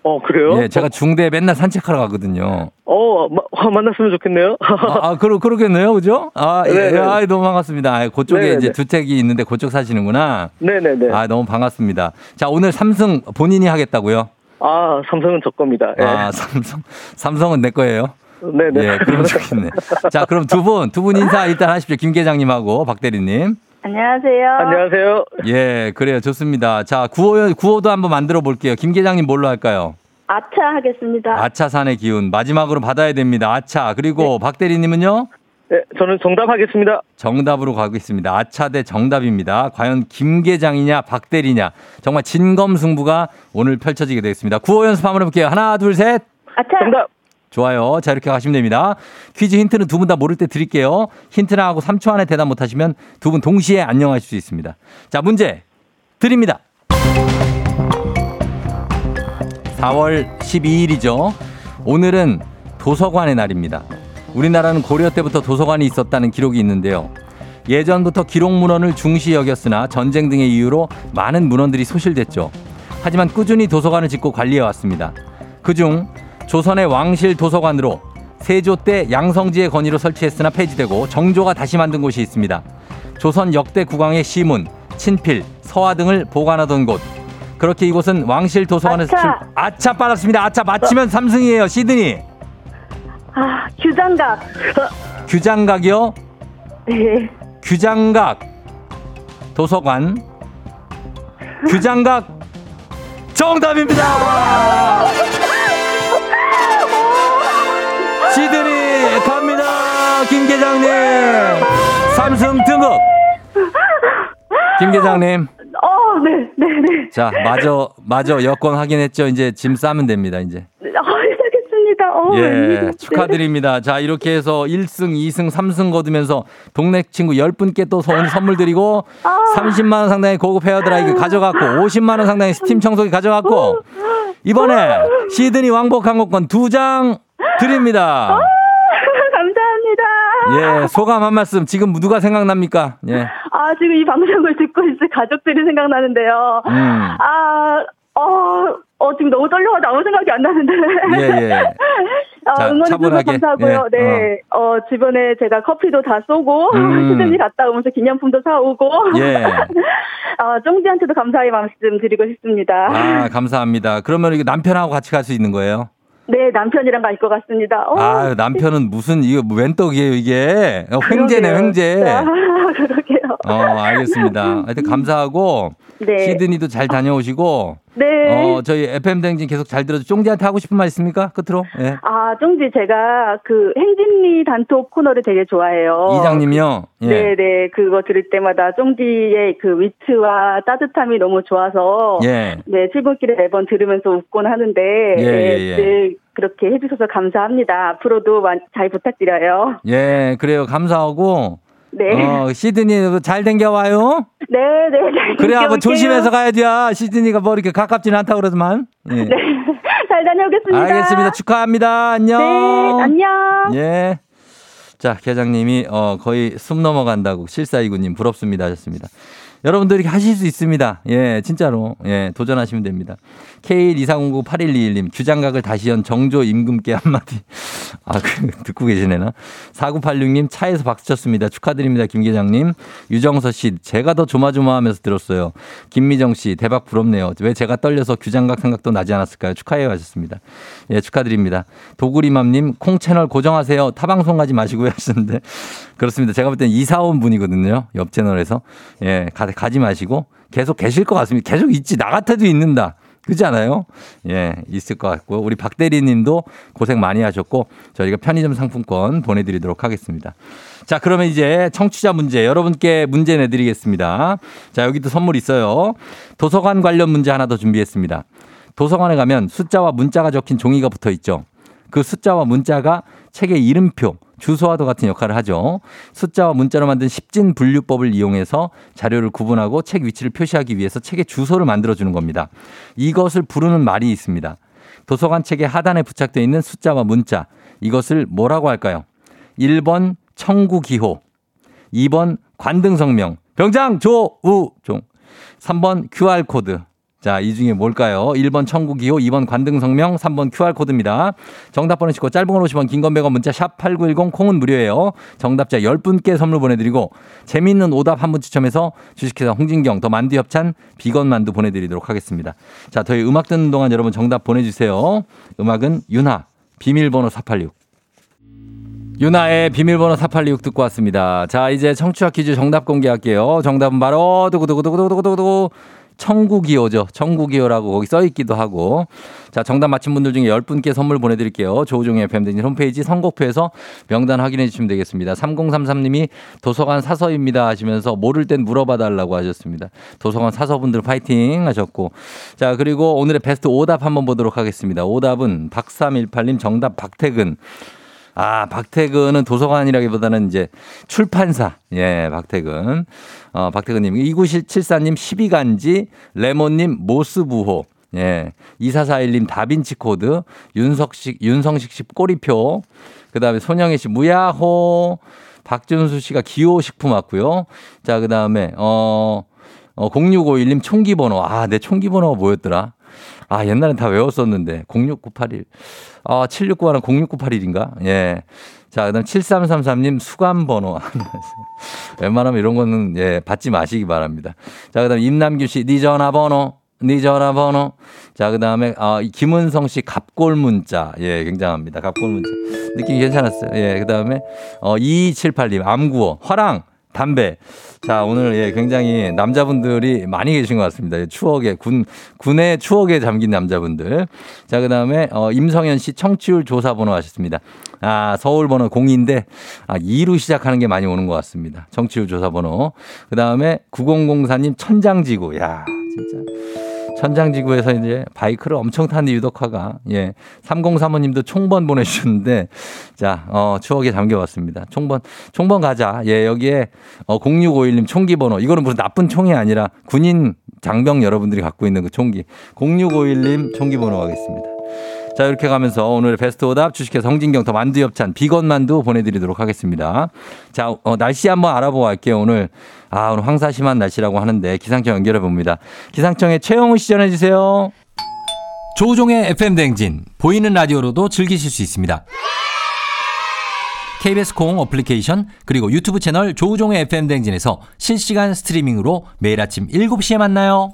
어, 그래요? 예, 제가 중대 맨날 산책하러 가거든요. 어, 마, 아, 만났으면 좋겠네요. 아, 아 그러, 그러겠네요. 그죠? 아, 예, 네네. 아, 너무 반갑습니다. 아, 그쪽에 네네. 이제 주택이 있는데 그쪽 사시는구나. 네네네. 아, 너무 반갑습니다. 자, 오늘 삼성 본인이 하겠다고요? 아, 삼성은 저 겁니다. 예. 아, 삼성, 삼성은 내 거예요. 네네. 예, 그러면 좋겠네. 자, 그럼 두 분, 두 분 인사 일단 하십시오. 김 계장님하고 박 대리님. 안녕하세요. 안녕하세요. 예, 그래요. 좋습니다. 자, 구호, 구호도 한번 만들어 볼게요. 김 계장님 뭘로 할까요? 아차 하겠습니다. 아차산의 기운. 마지막으로 받아야 됩니다. 아차. 그리고 박 대리님은요? 네, 저는 정답하겠습니다. 정답으로 가고 있습니다. 아차 대 정답입니다. 과연 김계장이냐 박 대리냐 정말 진검승부가 오늘 펼쳐지게 되겠습니다. 구호 연습 한번 해볼게요. 하나 둘 셋. 아차. 정답. 좋아요. 자 이렇게 가시면 됩니다. 퀴즈 힌트는 두 분 다 모를 때 드릴게요. 힌트 나 하고 3초 안에 대답 못 하시면 두 분 동시에 안녕하실 수 있습니다. 자 문제 드립니다. 4월 12일이죠. 오늘은 도서관의 날입니다. 우리나라는 고려 때부터 도서관이 있었다는 기록이 있는데요. 예전부터 기록 문헌을 중시 여겼으나 전쟁 등의 이유로 많은 문헌들이 소실됐죠. 하지만 꾸준히 도서관을 짓고 관리해 왔습니다. 그중 조선의 왕실 도서관으로 세조 때 양성지의 건의로 설치했으나 폐지되고 정조가 다시 만든 곳이 있습니다. 조선 역대 국왕의 시문, 친필, 서화 등을 보관하던 곳. 그렇게 이곳은 왕실 도서관에서 아차. 출- 아차 빨았습니다. 아차 맞히면 삼승이에요 시드니. 아, 규장각. 규장각이요. 네. 규장각 도서관 규장각 정답입니다. 삼승 등극. 김 계장님 어, 네, 네, 네. 자 마저 마저 여권 확인했죠. 이제 짐 싸면 됩니다. 이제. 아, 시작했습니다. 어, 예, 웬일이야. 축하드립니다. 자, 이렇게 해서 1승, 2승, 3승 거두면서 동네 친구 10분께 또 선- 선물 드리고 30만 원 상당의 고급 헤어드라이기 가져갔고 50만 원 상당의 스팀 청소기 가져갔고 이번에 시드니 왕복 항공권 두장 드립니다. 예, 소감 한 말씀. 지금 누가 생각납니까? 예. 아, 아, 지금 이 방송을 듣고 있을 가족들이 생각나는데요. 음. 아, 어, 어, 지금 너무 떨려가지고 아무 생각이 안 나는데. 예, 예. 아, 자, 응원해주셔서. 감사하고요. 예, 네. 어. 주변에 제가 커피도 다 쏘고, 음. 시드니 갔다 오면서 기념품도 사오고. 예. 아, 쫑지한테도 감사의 말씀 드리고 싶습니다. 아, 감사합니다. 그러면 이게 남편하고 같이 갈 수 있는 거예요? 네, 남편이랑 갈 것 같습니다. 어, 아, 남편은 무슨 이거 웬 떡이에요, 이게? 어, 횡재네, 그러게요. 횡재. 아, 그러게요. 어, 알겠습니다. 하여튼 감사하고 네. 시드니도 잘 다녀오시고 네. 어, 저희 FM 댕진 계속 잘 들어줘. 쫑디한테 하고 싶은 말 있습니까? 끝으로. 예. 아, 쫑지 제가 그 행진리 단톡 코너를 되게 좋아해요. 이장님이요. 예. 네 네, 그거 들을 때마다 쫑디의 그 위트와 따뜻함이 너무 좋아서. 예. 네, 출근길에 매번 들으면서 웃곤 하는데. 예, 네, 예, 예. 늘 그렇게 해주셔서 감사합니다. 앞으로도 많이 잘 부탁드려요. 예, 그래요. 감사하고 네. 어, 시드니 잘 댕겨와요. 네, 네, 잘 그래, 다녀올게요. 조심해서 가야지야. 시드니가 뭐 이렇게 가깝진 않다 그러더만. 예. 네, 잘 다녀오겠습니다. 알겠습니다. 축하합니다. 안녕. 네, 안녕. 예. 자, 계장님이 어, 거의 숨 넘어간다고 실사이구님 부럽습니다 하셨습니다. 여러분들 이렇게 하실 수 있습니다. 예, 진짜로. 예, 도전하시면 됩니다. K124098121님, 규장각을 다시 연 정조 임금께 한마디. 아, 그, 듣고 계시네나. 4986님, 차에서 박수 쳤습니다. 축하드립니다. 김 계장님. 유정서 씨, 제가 더 조마조마하면서 들었어요. 김미정 씨, 대박 부럽네요. 왜 제가 떨려서 규장각 생각도 나지 않았을까요? 축하해요 하셨습니다. 예, 축하드립니다. 도구리맘님, 콩 채널 고정하세요. 타방송 가지 마시고요 하셨는데. 그렇습니다. 제가 볼 땐 이사 온 분이거든요. 옆 채널에서. 예, 가, 가지 마시고 계속 계실 것 같습니다. 계속 있지. 나 같아도 있는다. 그렇지 않아요? 예, 있을 것 같고. 우리 박 대리 님도 고생 많이 하셨고, 저희가 편의점 상품권 보내드리도록 하겠습니다. 자, 그러면 이제 청취자 문제, 여러분께 문제 내드리겠습니다. 자, 여기도 선물 있어요. 도서관 관련 문제 하나 더 준비했습니다. 도서관에 가면 숫자와 문자가 적힌 종이가 붙어 있죠. 그 숫자와 문자가 책의 이름표, 주소와도 같은 역할을 하죠. 숫자와 문자로 만든 십진 분류법을 이용해서 자료를 구분하고 책 위치를 표시하기 위해서 책의 주소를 만들어주는 겁니다. 이것을 부르는 말이 있습니다. 도서관 책의 하단에 부착되어 있는 숫자와 문자. 이것을 뭐라고 할까요? 1번 청구기호, 2번 관등성명, 병장 조우종, 3번 QR코드. 자, 이 중에 뭘까요? 1번 청구기호, 2번 관등성명, 3번 QR코드입니다. 정답 보내시고 짧은 걸 50원, 긴 건 100원 문자 샵 8910 콩은 무료예요. 정답자 10분께 선물 보내드리고 재미있는 오답 한 분 추첨해서 주식회사 홍진경 더 만두 협찬 비건 만두 보내드리도록 하겠습니다. 자, 저희 음악 듣는 동안 여러분 정답 보내주세요. 음악은 윤하, 비밀번호 486. 유나의 비밀번호 4826 듣고 왔습니다. 자, 이제 청취자 퀴즈 정답 공개할게요. 정답은 바로 두구두구두구두구두구두구 청구기호죠. 청구기호라고 거기 써 있기도 하고. 자, 정답 맞힌 분들 중에 10분께 선물 보내드릴게요. 조우종의 팬데진 홈페이지 선곡표에서 명단 확인해 주시면 되겠습니다. 3033님이 도서관 사서입니다 하시면서 모를 땐 물어봐 달라고 하셨습니다. 도서관 사서분들 파이팅 하셨고. 자, 그리고 오늘의 베스트 오답 한번 보도록 하겠습니다. 오답은 박삼일팔님 정답 박태근. 아, 박태근은 도서관이라기보다는 이제 출판사. 예, 박태근. 어, 박태근님. 2974님 12간지, 레몬님 모스부호. 예. 2441님 다빈치 코드, 윤석식, 윤성식 씨 꼬리표. 그 다음에 손영애 씨 무야호. 박준수 씨가 기호식품 왔고요. 자, 그 다음에, 어, 어, 0651님 총기번호. 아, 내 총기번호가 뭐였더라? 아, 옛날엔 다 외웠었는데. 06981. 아, 7691은 06981인가? 예. 자, 그 다음 7333님 수감 번호. 웬만하면 이런 거는, 예, 받지 마시기 바랍니다. 자, 그 다음 임남규 씨, 네 전화번호. 네 전화번호. 자, 그 다음에, 아, 김은성 씨 갑골 문자. 예, 굉장합니다. 갑골 문자. 느낌이 괜찮았어요. 예, 그 다음에, 어, 2278님, 암구어. 화랑. 담배. 자, 오늘 예, 굉장히 남자분들이 많이 계신 것 같습니다. 예, 추억에, 군, 군의 추억에 잠긴 남자분들. 자, 그 다음에, 어, 임성현 씨 청취율 조사 번호 하셨습니다. 아, 서울 번호 0인데, 아, 2로 시작하는 게 많이 오는 것 같습니다. 청취율 조사 번호. 그 다음에 9004님 천장지구. 야 진짜. 천장지구에서 이제 바이크를 엄청 타는데 유독화가, 예. 3035님도 총번 보내주셨는데, 자, 어, 추억에 잠겨봤습니다. 총번, 총번 가자. 예, 여기에, 어, 0651님 총기 번호. 이거는 무슨 나쁜 총이 아니라 군인 장병 여러분들이 갖고 있는 그 총기. 0651님 총기 번호 가겠습니다. 자, 이렇게 가면서 오늘의 베스트 오답 주식회사 성진경 더 만두 협찬 비건 만두 보내드리도록 하겠습니다. 자, 어, 날씨 한번 알아보고 갈게요. 오늘, 아, 오늘 황사심한 날씨라고 하는데 기상청 연결해 봅니다. 기상청에 최영우 씨 전해 주세요. 조우종의 FM 댕진 보이는 라디오로도 즐기실 수 있습니다. KBS 콩 어플리케이션 그리고 유튜브 채널 조우종의 FM 댕진에서 실시간 스트리밍으로 매일 아침 7시에 만나요.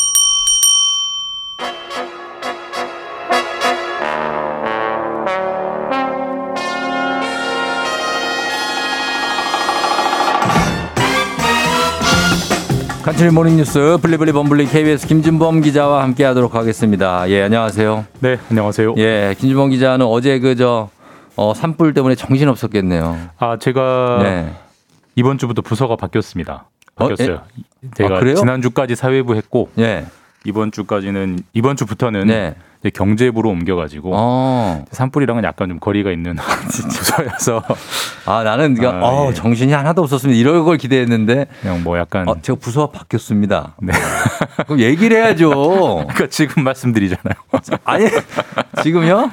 간추린 모닝뉴스 블리블리 범블리 KBS 김준범 기자와 함께하도록 하겠습니다. 예 안녕하세요. 네, 안녕하세요. 예 김준범 기자는 어제 그저 어, 산불 때문에 정신 없었겠네요. 아, 제가 네. 이번 주부터 부서가 바뀌었습니다. 어? 바뀌었어요. 제가 아, 그래요? 지난 주까지 사회부 했고 예. 이번 주까지는 이번 주부터는 네. 경제부로 옮겨가지고 어. 산불이랑은 약간 좀 거리가 있는 부서여서 아 나는 그러 아, 어, 예. 정신이 하나도 없었습니다. 이럴 걸 기대했는데 그냥 뭐 약간 어, 제가 부서가 바뀌었습니다. 네. 그럼 얘기를 해야죠. 그러니까 지금 말씀드리잖아요. 아니 지금요?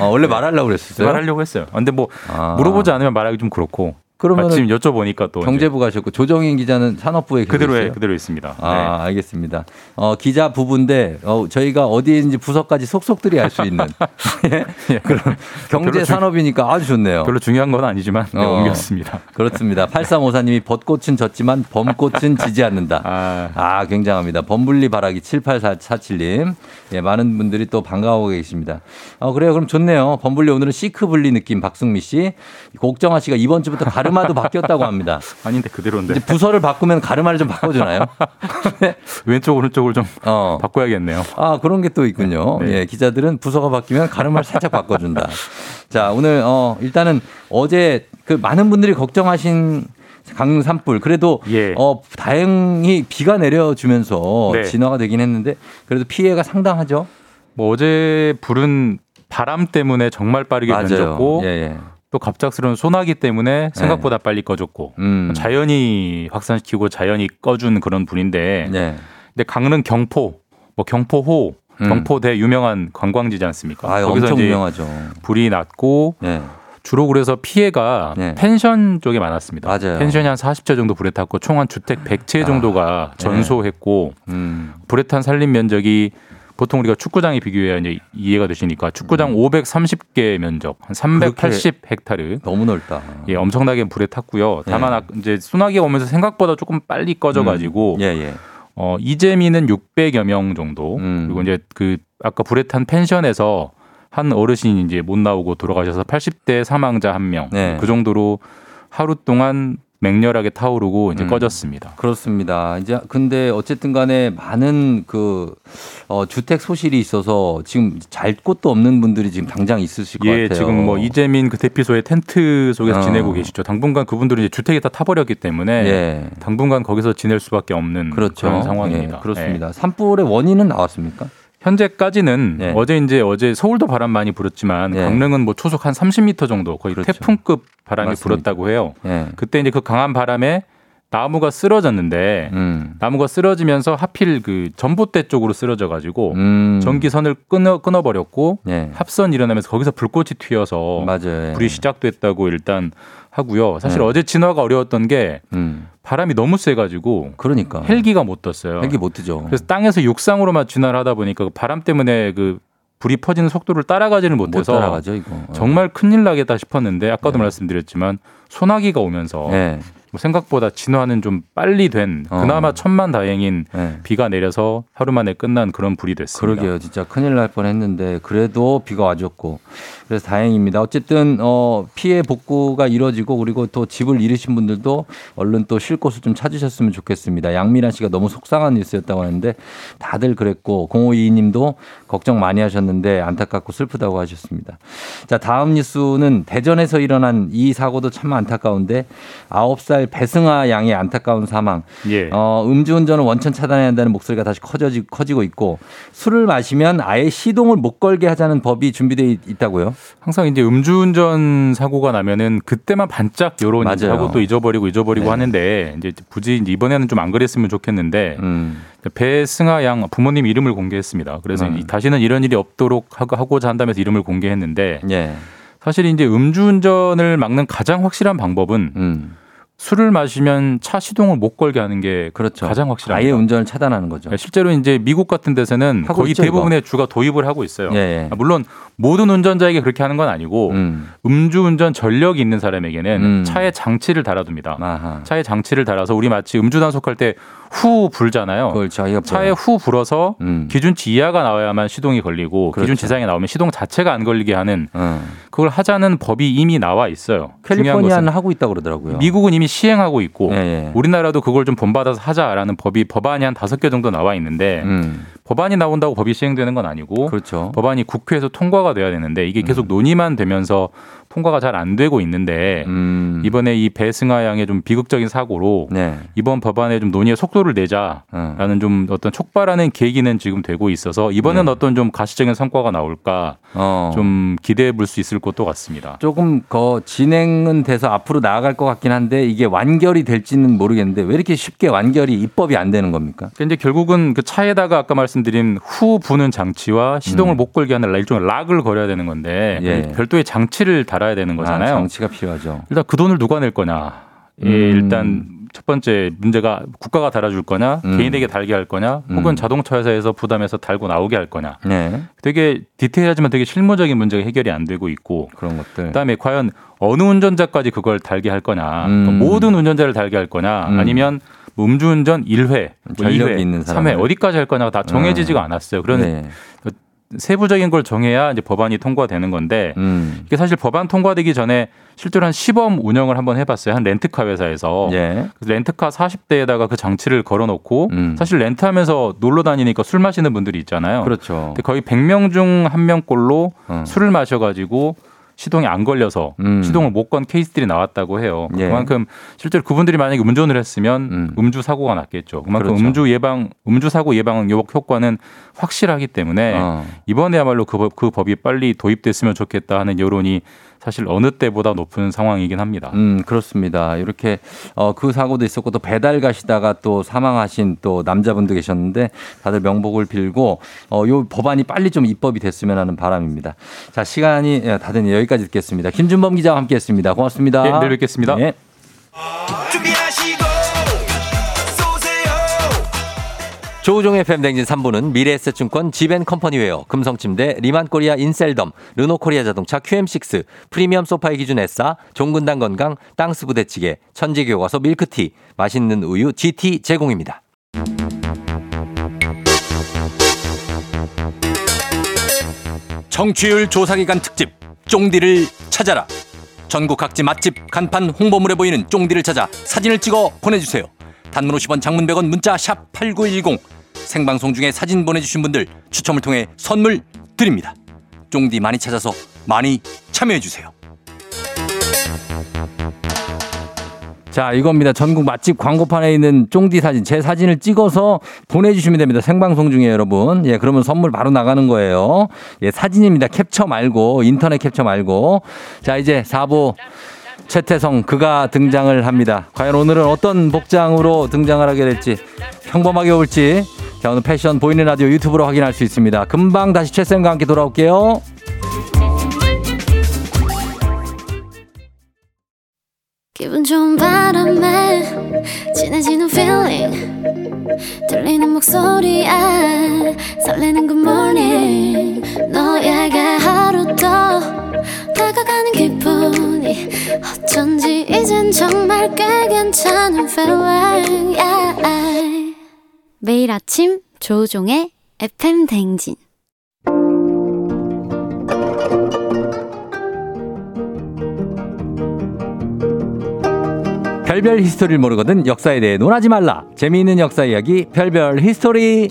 어, 원래 말하려고 그랬었어요. 말하려고 했어요. 근데 뭐 아. 물어보지 않으면 말하기 좀 그렇고 그러면은 마침 여쭤보니까 또 경제부 가셨고 조정인 기자는 산업부에 그대로? 해, 그대로 있습니다. 아, 알겠습니다. 어, 기자 부부인데, 어, 저희가 어디인지 부서까지 속속들이 알 수 있는. 예? 그런 경제 산업이니까 아주 좋네요. 네. 별로 중요한 건 아니지만 네, 어. 옮겼습니다. 그렇습니다. 8354님이 벚꽃은 졌지만 범꽃은 지지 않는다. 아, 아, 굉장합니다. 범블리 바라기 78447님. 예, 많은 분들이 또 반가워하고 계십니다. 어, 그래요. 그럼 좋네요. 범블리 오늘은 시크블리 느낌 박승미 씨. 곡정아 씨가 이번 주부터 가르 마도 바뀌었다고 합니다. 아닌데 그대로인데 이제 부서를 바꾸면 가르마를 좀 바꿔주나요? 네. 왼쪽 오른쪽을 좀 어. 바꿔야겠네요. 아, 그런 게 또 있군요. 네. 예, 기자들은 부서가 바뀌면 가르마를 살짝 바꿔준다. 자, 오늘, 어, 일단은 어제 그 많은 분들이 걱정하신 강릉 산불. 그래도, 예. 어, 다행히 비가 내려주면서 네. 진화가 되긴 했는데 그래도 피해가 상당하죠. 뭐 어제 불은 바람 때문에 정말 빠르게 번졌고 예, 예. 또 갑작스러운 소나기 때문에 생각보다 빨리 꺼졌고 음. 자연이 확산시키고 자연이 꺼준 그런 불인데 네. 근데 강릉 경포 뭐 경포호 음. 경포대 유명한 관광지지 않습니까? 아, 거기서 엄청 유명하죠. 불이 났고 네. 주로 그래서 피해가 네. 펜션 쪽에 많았습니다. 맞아요. 펜션이 한 40채 정도 불에 탔고 총 한 주택 100채 정도가 네. 전소했고 음. 불에 탄 산림 면적이 보통 우리가 축구장에 비교해야 이제 이해가 되시니까 축구장 530개 면적 한 380 헥타르 너무 넓다. 예 엄청나게 불에 탔고요. 다만 네. 아- 이제 소나기가 오면서 생각보다 조금 빨리 꺼져 가지고 예, 예. 어 이재민은 600여 명 정도 음. 그리고 이제 그 아까 불에 탄 펜션에서 한 어르신이 이제 못 나오고 돌아가셔서 80대 사망자 한명그 네. 정도로 하루 동안 맹렬하게 타오르고 이제 음. 꺼졌습니다. 그렇습니다. 이제 근데 어쨌든 간에 많은 그 어, 주택 소실이 있어서 지금 잘 곳도 없는 분들이 지금 당장 있으실 것 예, 같아요. 지금 뭐 이재민 그 대피소의 텐트 속에서 어. 지내고 계시죠. 당분간 그분들은 이제 주택이 다 타버렸기 때문에 예. 당분간 거기서 지낼 수밖에 없는 그렇죠. 런 상황입니다. 예, 그렇습니다. 산불의 원인은 나왔습니까? 현재까지는 네. 어제 이제 어제 서울도 바람 많이 불었지만 네. 강릉은 뭐 초속 한 30m 정도 거의 그렇죠. 태풍급 바람이 맞습니다. 불었다고 해요. 예. 그때 이제 그 강한 바람에 나무가 쓰러졌는데 음. 나무가 쓰러지면서 하필 그 전봇대 쪽으로 쓰러져 가지고 음. 전기선을 끊어 끊어 버렸고 예. 합선 일어나면서 거기서 불꽃이 튀어서 맞아요. 예. 불이 시작됐다고 일단 하고요. 사실 네. 어제 진화가 어려웠던 게 음. 바람이 너무 세가지고 그러니까 헬기가 못 떴어요. 헬기 못 뜨죠. 그래서 땅에서 육상으로만 진화를 하다 보니까 그 바람 때문에 그 불이 퍼지는 속도를 따라가지를 못 못해서 따라가죠 이거. 어. 정말 큰일 나겠다 싶었는데 아까도 네. 말씀드렸지만 소나기가 오면서 예. 뭐 생각보다 진화는 좀 빨리 된 어. 그나마 천만 다행인 예. 비가 내려서 하루 만에 끝난 그런 불이 됐습니다. 그러게요. 진짜 큰일 날 뻔했는데 그래도 비가 와줬고 그래서 다행입니다. 어쨌든 어 피해 복구가 이루어지고 그리고 또 집을 잃으신 분들도 얼른 또 쉴 곳을 좀 찾으셨으면 좋겠습니다. 양미란 씨가 너무 속상한 뉴스였다고 하는데 다들 그랬고 0522님도 걱정 많이 하셨는데 안타깝고 슬프다고 하셨습니다. 자 다음 뉴스는 대전에서 일어난 이 사고도 참 안타까운데 9살 살 배승아 양의 안타까운 사망. 예. 어, 음주운전은 원천 차단해야 한다는 목소리가 다시 커져지, 커지고 있고 술을 마시면 아예 시동을 못 걸게 하자는 법이 준비되어 있- 있다고요. 항상 이제 음주운전 사고가 나면은 그때만 반짝 여론이 맞아요. 하고 또 잊어버리고 잊어버리고 네. 하는데 이제 굳이 이번에는 좀 안 그랬으면 좋겠는데 음. 배승아 양 부모님 이름을 공개했습니다. 그래서 음. 이- 다시는 이런 일이 없도록 하고 하고자 한다면서 이름을 공개했는데 예. 사실 이제 음주운전을 막는 가장 확실한 방법은 음. 술을 마시면 차 시동을 못 걸게 하는 게 그렇죠. 가장 확실합니다. 아예 운전을 차단하는 거죠. 실제로 이제 미국 같은 데서는 거의 있죠, 대부분의 주가 도입을 하고 있어요. 예, 예. 아, 물론 모든 운전자에게 그렇게 하는 건 아니고 음. 음주 운전 전력이 있는 사람에게는 음. 차에 장치를 달아둡니다. 아하. 차에 장치를 달아서 우리 마치 음주 단속할 때 후 불잖아요. 자기가 차에 후 불어서 음. 기준치 이하가 나와야만 시동이 걸리고 그렇죠. 기준치 이상이 나오면 시동 자체가 안 걸리게 하는 어. 그걸 하자는 법이 이미 나와 있어요. 캘리포니아는 하고 있다고 그러더라고요. 미국은 이미 시행하고 있고 예, 예. 우리나라도 그걸 좀 본받아서 하자라는 법이 법안이 한 다섯 개 정도 나와 있는데 음. 법안이 나온다고 법이 시행되는 건 아니고 그렇죠. 법안이 국회에서 통과가 돼야 되는데 이게 계속 논의만 되면서 통과가 잘 안 되고 있는데 음. 이번에 이 배승아 양의 좀 비극적인 사고로 네. 이번 법안에 좀 논의의 속도를 내자라는 어. 좀 어떤 촉발하는 계기는 지금 되고 있어서 이번엔 네. 어떤 좀 가시적인 성과가 나올까 어. 좀 기대해 볼 수 있을 것도 같습니다. 조금 더 진행은 돼서 앞으로 나아갈 것 같긴 한데 이게 완결이 될지는 모르겠는데 왜 이렇게 쉽게 완결이 입법이 안 되는 겁니까? 그러니까 이제 결국은 그 차에다가 아까 말씀드린 후 부는 장치와 시동을 음. 못 걸게 하는 일종의 락을 걸어야 되는 건데 예. 별도의 장치를 달아 야 되는 거잖아요. 아, 장치가 필요하죠. 일단 그 돈을 누가 낼 거냐. 예, 음. 일단 첫 번째 문제가 국가가 달아줄 거냐, 음. 개인에게 달게 할 거냐, 혹은 음. 자동차 회사에서 부담해서 달고 나오게 할 거냐. 네. 되게 디테일하지만 되게 실무적인 문제가 해결이 안 되고 있고 그런 것들. 그다음에 과연 어느 운전자까지 그걸 달게 할 거냐, 음. 또 모든 운전자를 달게 할 거냐, 음. 아니면 뭐 음주운전 1회, 뭐 전력이 2회, 있는 3회 사람을. 어디까지 할 거냐가 다 정해지지가 음. 않았어요. 그런 네. 세부적인 걸 정해야 이제 법안이 통과되는 건데 음. 이게 사실 법안 통과되기 전에 실제로 한 시범 운영을 한번 해봤어요. 한 렌트카 회사에서. 예. 렌트카 40대에다가 그 장치를 걸어놓고 음. 사실 렌트하면서 놀러 다니니까 술 마시는 분들이 있잖아요. 그렇죠. 근데 거의 100명 중 한 명꼴로 어. 술을 마셔가지고 시동이 안 걸려서 음. 시동을 못 건 케이스들이 나왔다고 해요. 예. 그만큼 실제로 그분들이 만약에 운전을 했으면 음. 음. 주 사고가 났겠죠. 그만큼 그렇죠. 음주 예방, 음주 사고 예방 요법 효과는 확실하기 때문에 어. 이번에야말로 그, 법, 그 법이 빨리 도입됐으면 좋겠다 하는 여론이 사실 어느 때보다 높은 상황이긴 합니다. 음, 그렇습니다. 이렇게 어, 그 사고도 있었고 또 배달 가시다가 또 사망하신 또 남자분도 계셨는데 다들 명복을 빌고 어, 요 법안이 빨리 좀 입법이 됐으면 하는 바람입니다. 자, 시간이 예, 다 됐네요. 여기까지 듣겠습니다. 김준범 기자와 함께 했습니다. 고맙습니다. 네, 내일 뵙겠습니다. 네. 조우종의 FM댕진 3부는 미래에셋증권 지벤컴퍼니웨어, 금성침대, 리만코리아 인셀덤, 르노코리아 자동차 QM6, 프리미엄 소파의 기준 에싸, 종근당 건강, 땅스 부대찌개, 천재교과서 밀크티, 맛있는 우유 GT 제공입니다. 정취율 조사기간 특집 쫑디를 찾아라. 전국 각지 맛집 간판 홍보물에 보이는 쫑디를 찾아 사진을 찍어 보내주세요. 단문 50원 장문 100원 문자 샵 8910 생방송 중에 사진 보내주신 분들 추첨을 통해 선물 드립니다. 쫑디 많이 찾아서 많이 참여해주세요. 자, 이겁니다. 전국 맛집 광고판에 있는 쫑디 사진, 제 사진을 찍어서 보내주시면 됩니다. 생방송 중에 여러분. 예, 그러면 선물 바로 나가는 거예요. 예, 사진입니다. 캡처 말고, 인터넷 capture 말고. 자, 이제 4부 최태성, 그가 등장을 합니다. 과연 오늘은 어떤 복장으로 등장을 하게 될지, 평범하게 올지, 자, 오늘 패션 보이는 라디오 유튜브로 확인할 수 있습니다. 금방 다시 최쌤과 함께 돌아올게요. 기분 좋은 바람에 진해지는 feeling 들리는 목소리에 설레는 good morning 너에게 하루 더 다가가는 기분이 어쩐지 이젠 정말 꽤 괜찮은 feeling yeah. 매일 아침 조종의 FM 댕진 별별 히스토리를 모르거든 역사에 대해 논하지 말라. 재미있는 역사 이야기 별별 히스토리.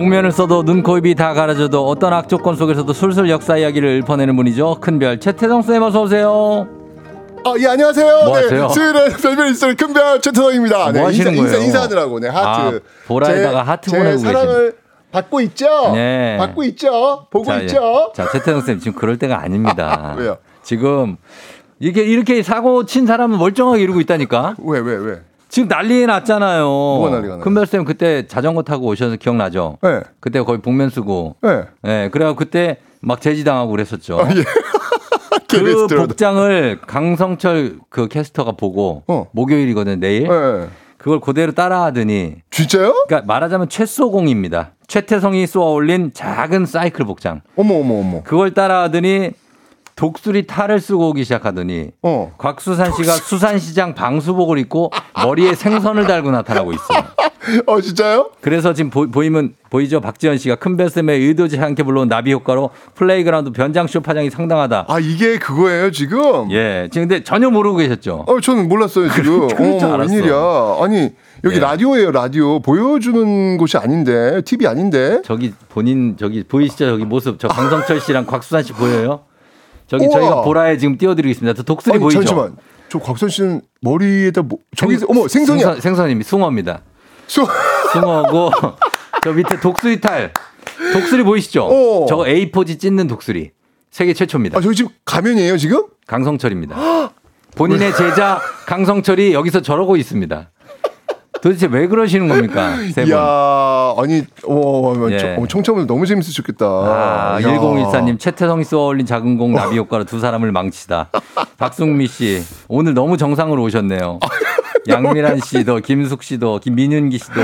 복면을 써도 눈, 코, 입이 다 가려져도 어떤 악조건 속에서도 술술 역사 이야기를 읊어내는 분이죠. 큰별 최태성 쌤 어서 오세요. 아, 예, 안녕하세요. 뭐 네? 수요일에 별별 있을 큰별 최태성입니다. 뭐 네, 하시는 인사, 거예요? 인사, 인사하느라고, 네, 하트. 아, 보라에다가 하트 제 보내고 사랑을 받고 있죠? 네. 받고 있죠? 보고 자, 있죠? 예. 자, 최태성 쌤 지금 그럴 때가 아닙니다. 왜요? 지금 이게 이렇게 사고 친 사람은 멀쩡하게 이러고 있다니까. 왜, 왜, 왜? 지금 난리 났잖아요. 뭐가 난리가 나요? 큰별 쌤 그때 자전거 타고 오셔서 기억나죠? 네. 그때 거의 복면 쓰고. 네. 예, 그래갖고 그때 막 제지당하고 그랬었죠. 예. 그. 복장을 강성철 그 캐스터가 보고 어. 목요일이거든 내일. 네. 그걸 그대로 따라하더니 진짜요? 그러니까 말하자면 최소공입니다. 최태성이 쏘아 올린 작은 사이클 복장. 어머, 어머, 어머. 그걸 따라하더니 독수리 탈을 쓰고 오기 시작하더니 어. 곽수산 씨가 수산시장 방수복을 입고 머리에 생선을 달고 나타나고 있어요. 어, 진짜요? 그래서 지금 보, 이면 보이죠? 박지현 씨가 큰별쌤의 의도치 않게 불러온 나비 효과로 플레이그라운드 변장쇼 파장이 상당하다. 아, 이게 그거예요, 지금? 예. 지금 근데 전혀 모르고 계셨죠? 어, 저는 몰랐어요, 지금. 줄 어. 웬일이야. 아니, 여기 예. 라디오예요, 라디오. 보여주는 곳이 아닌데, TV 아닌데. 저기 본인 저기 보이시죠? 저기 모습. 저 강성철 씨랑 곽수산 씨 보여요? 저기 우와. 저희가 보라에 지금 띄워드리겠습니다. 저 독수리 아니, 보이죠? 잠시만. 저 곽선 씨는 머리에다 뭐, 저기, 어머, 생선이야. 생선, 생선입니다. 숭어입니다. 수... 숭어고 저 밑에 독수리 탈. 독수리 보이시죠? 어. 저거 A4지 찢는 독수리. 세계 최초입니다. 아, 저기 지금 가면이에요, 지금? 강성철입니다. 본인의 제자 강성철이 여기서 저러고 있습니다. 도대체 왜 그러시는 겁니까? 세 분. 이야, 아니, 어, 어, 예. 저- 어, 청취자분들 너무 재밌으셨겠다. 아, 야. 1014님, 최태성이 쏘아 올린 작은 공 나비 효과로 두 사람을 망치다. 박승미 씨, 오늘 너무 정상으로 오셨네요. 양미란 씨도, 김숙 씨도, 김민윤기 씨도,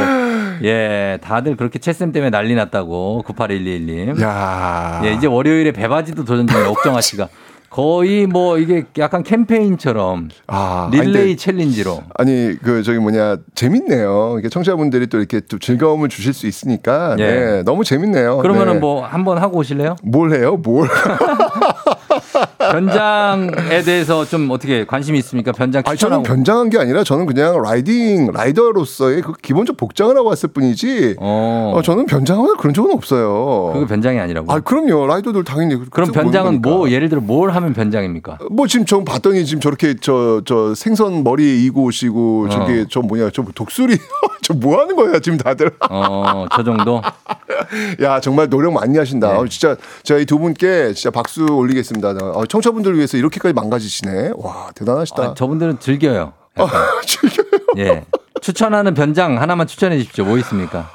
예, 다들 그렇게 채쌤 때문에 난리 났다고, 9811님. 야. 예, 이제 월요일에 배바지도 도전 중인 옥정아 씨가. 거의 뭐 이게 약간 캠페인처럼 아, 릴레이 아니, 챌린지로. 아니 그 저기 뭐냐 재밌네요. 이게 청취자분들이 또 이렇게 또 즐거움을 주실 수 있으니까 예. 네, 너무 재밌네요. 그러면은 네. 뭐 한번 하고 오실래요? 뭘 해요? 뭘? 변장에 대해서 좀 어떻게 관심이 있습니까? 변장 아니 저는. 변장한 게 아니라 저는 그냥 라이딩 라이더로서의 그 기본적 복장을 하고 왔을 뿐이지. 어. 어, 저는 변장하거나 그런 적은 없어요. 그게 변장이 아니라고. 아 그럼요 라이더들 당연히 그- 그럼 변장은. 뭐 예를 들어 뭘 하면 변장입니까? 뭐 지금 저 봤더니 지금 저렇게 저 저 생선 머리에 이고 오시고 어. 저게 저 뭐냐 저 독수리 저 뭐 하는 거야 지금 다들 어, 저 정도. 야 정말 노력 많이 하신다 네. 어, 진짜 제가 이 두 분께 진짜 박수 올리겠습니다 어, 청취자분들을 위해서 이렇게까지 망가지시네 와 대단하시다 아, 저분들은 즐겨요. 어, 즐겨요 예. 추천하는 변장 하나만 추천해 주십시오. 뭐 있습니까?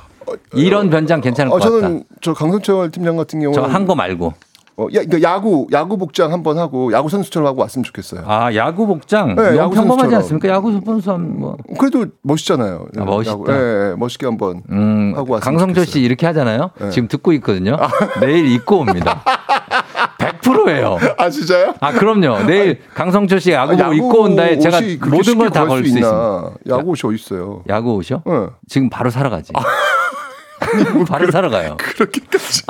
이런 변장 괜찮을 어, 것 같다. 저는 저 강성철 팀장 같은 경우는 저한 거 말고. 어, 야, 그러니까 야구 야구 복장 한번 하고 야구 선수처럼 하고 왔으면 좋겠어요. 아 야구 복장 네, 야구 평범하지. 않습니까? 야구 선수 뭐. 그래도 멋있잖아요. 아, 멋있다. 야구, 예, 예, 멋있게 한번 음, 하고 왔으면 강성철 씨 좋겠어요. 이렇게 하잖아요. 네. 지금 듣고 있거든요. 내일 입고 옵니다. 100%예요. 아 진짜요? 아 그럼요. 내일 강성철 씨 야구복 야구 입고 온다에 제가 모든 걸 다 걸 수? 있습니다. 야구 옷이 어디 있어요? 야구 옷이요? 예. 지금 바로 사러 가지. 바로 사러 가요. 그렇게까지.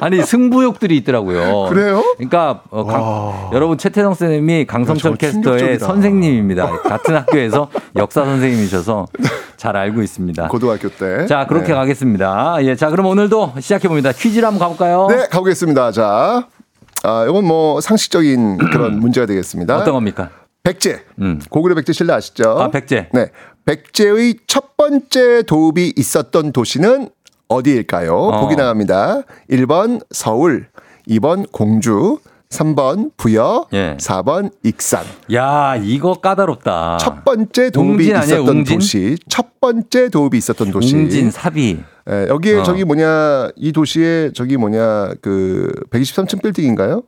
아니 승부욕들이 있더라고요. 그래요? 그러니까 어, 강- 여러분 최태성 선생님이 강성철 야, 캐스터의 충격적이다. 선생님입니다. 같은 학교에서 역사 선생님이셔서 잘 알고 있습니다. 고등학교 때. 자 그렇게 네. 가겠습니다. 예, 자 그럼 오늘도 시작해 봅니다. 퀴즈를 한번 가볼까요? 네, 가보겠습니다. 자, 아, 이건 뭐 상식적인 그런 문제가 되겠습니다. 어떤 겁니까? 백제. 음. 고구려 백제 신라 아시죠? 아 백제. 네. 백제의 첫 번째 도읍이 있었던 도시는 어디일까요? 어. 보기 나갑니다. 1번 서울, 2번 공주, 3번 부여, 예. 4번 익산. 야 이거 까다롭다. 첫 번째 도읍이 웅진 아니에요, 있었던 웅진? 도시. 첫 번째 도읍이 있었던 도시. 웅진 사비. 예, 여기에 어. 저기 뭐냐 이 도시에 저기 뭐냐 그 123층 빌딩인가요?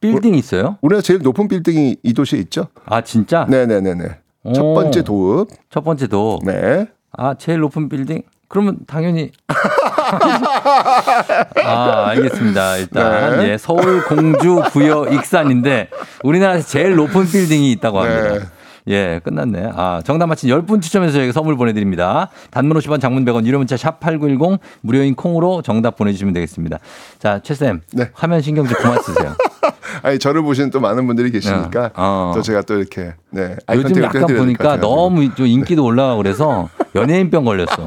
빌딩 있어요? 우리나라 제일 높은 빌딩이 이 도시에 있죠? 아 진짜? 네네네네. 첫 오. 번째 도읍. 첫 번째도. 네. 아 제일 높은 빌딩? 그러면 당연히 아 알겠습니다. 일단 네. 예, 서울 공주 부여 익산인데 우리나라에서 제일 높은 빌딩이 있다고 합니다. 네. 예, 끝났네. 아, 정답 맞힌 10분 추첨해서 저희가 선물 보내드립니다. 단문 50원, 장문 100원, 유료 문자 샵 8910 무료인 콩으로 정답 보내주시면 되겠습니다. 자, 최쌤. 네. 화면 신경 좀 그만 쓰세요. 아니 저를 보시는 또 많은 분들이 계시니까 어. 또 제가 또 이렇게 네 요즘 약간 보니까. 너무 좀 인기도 올라가고 그래서 연예인병 걸렸어.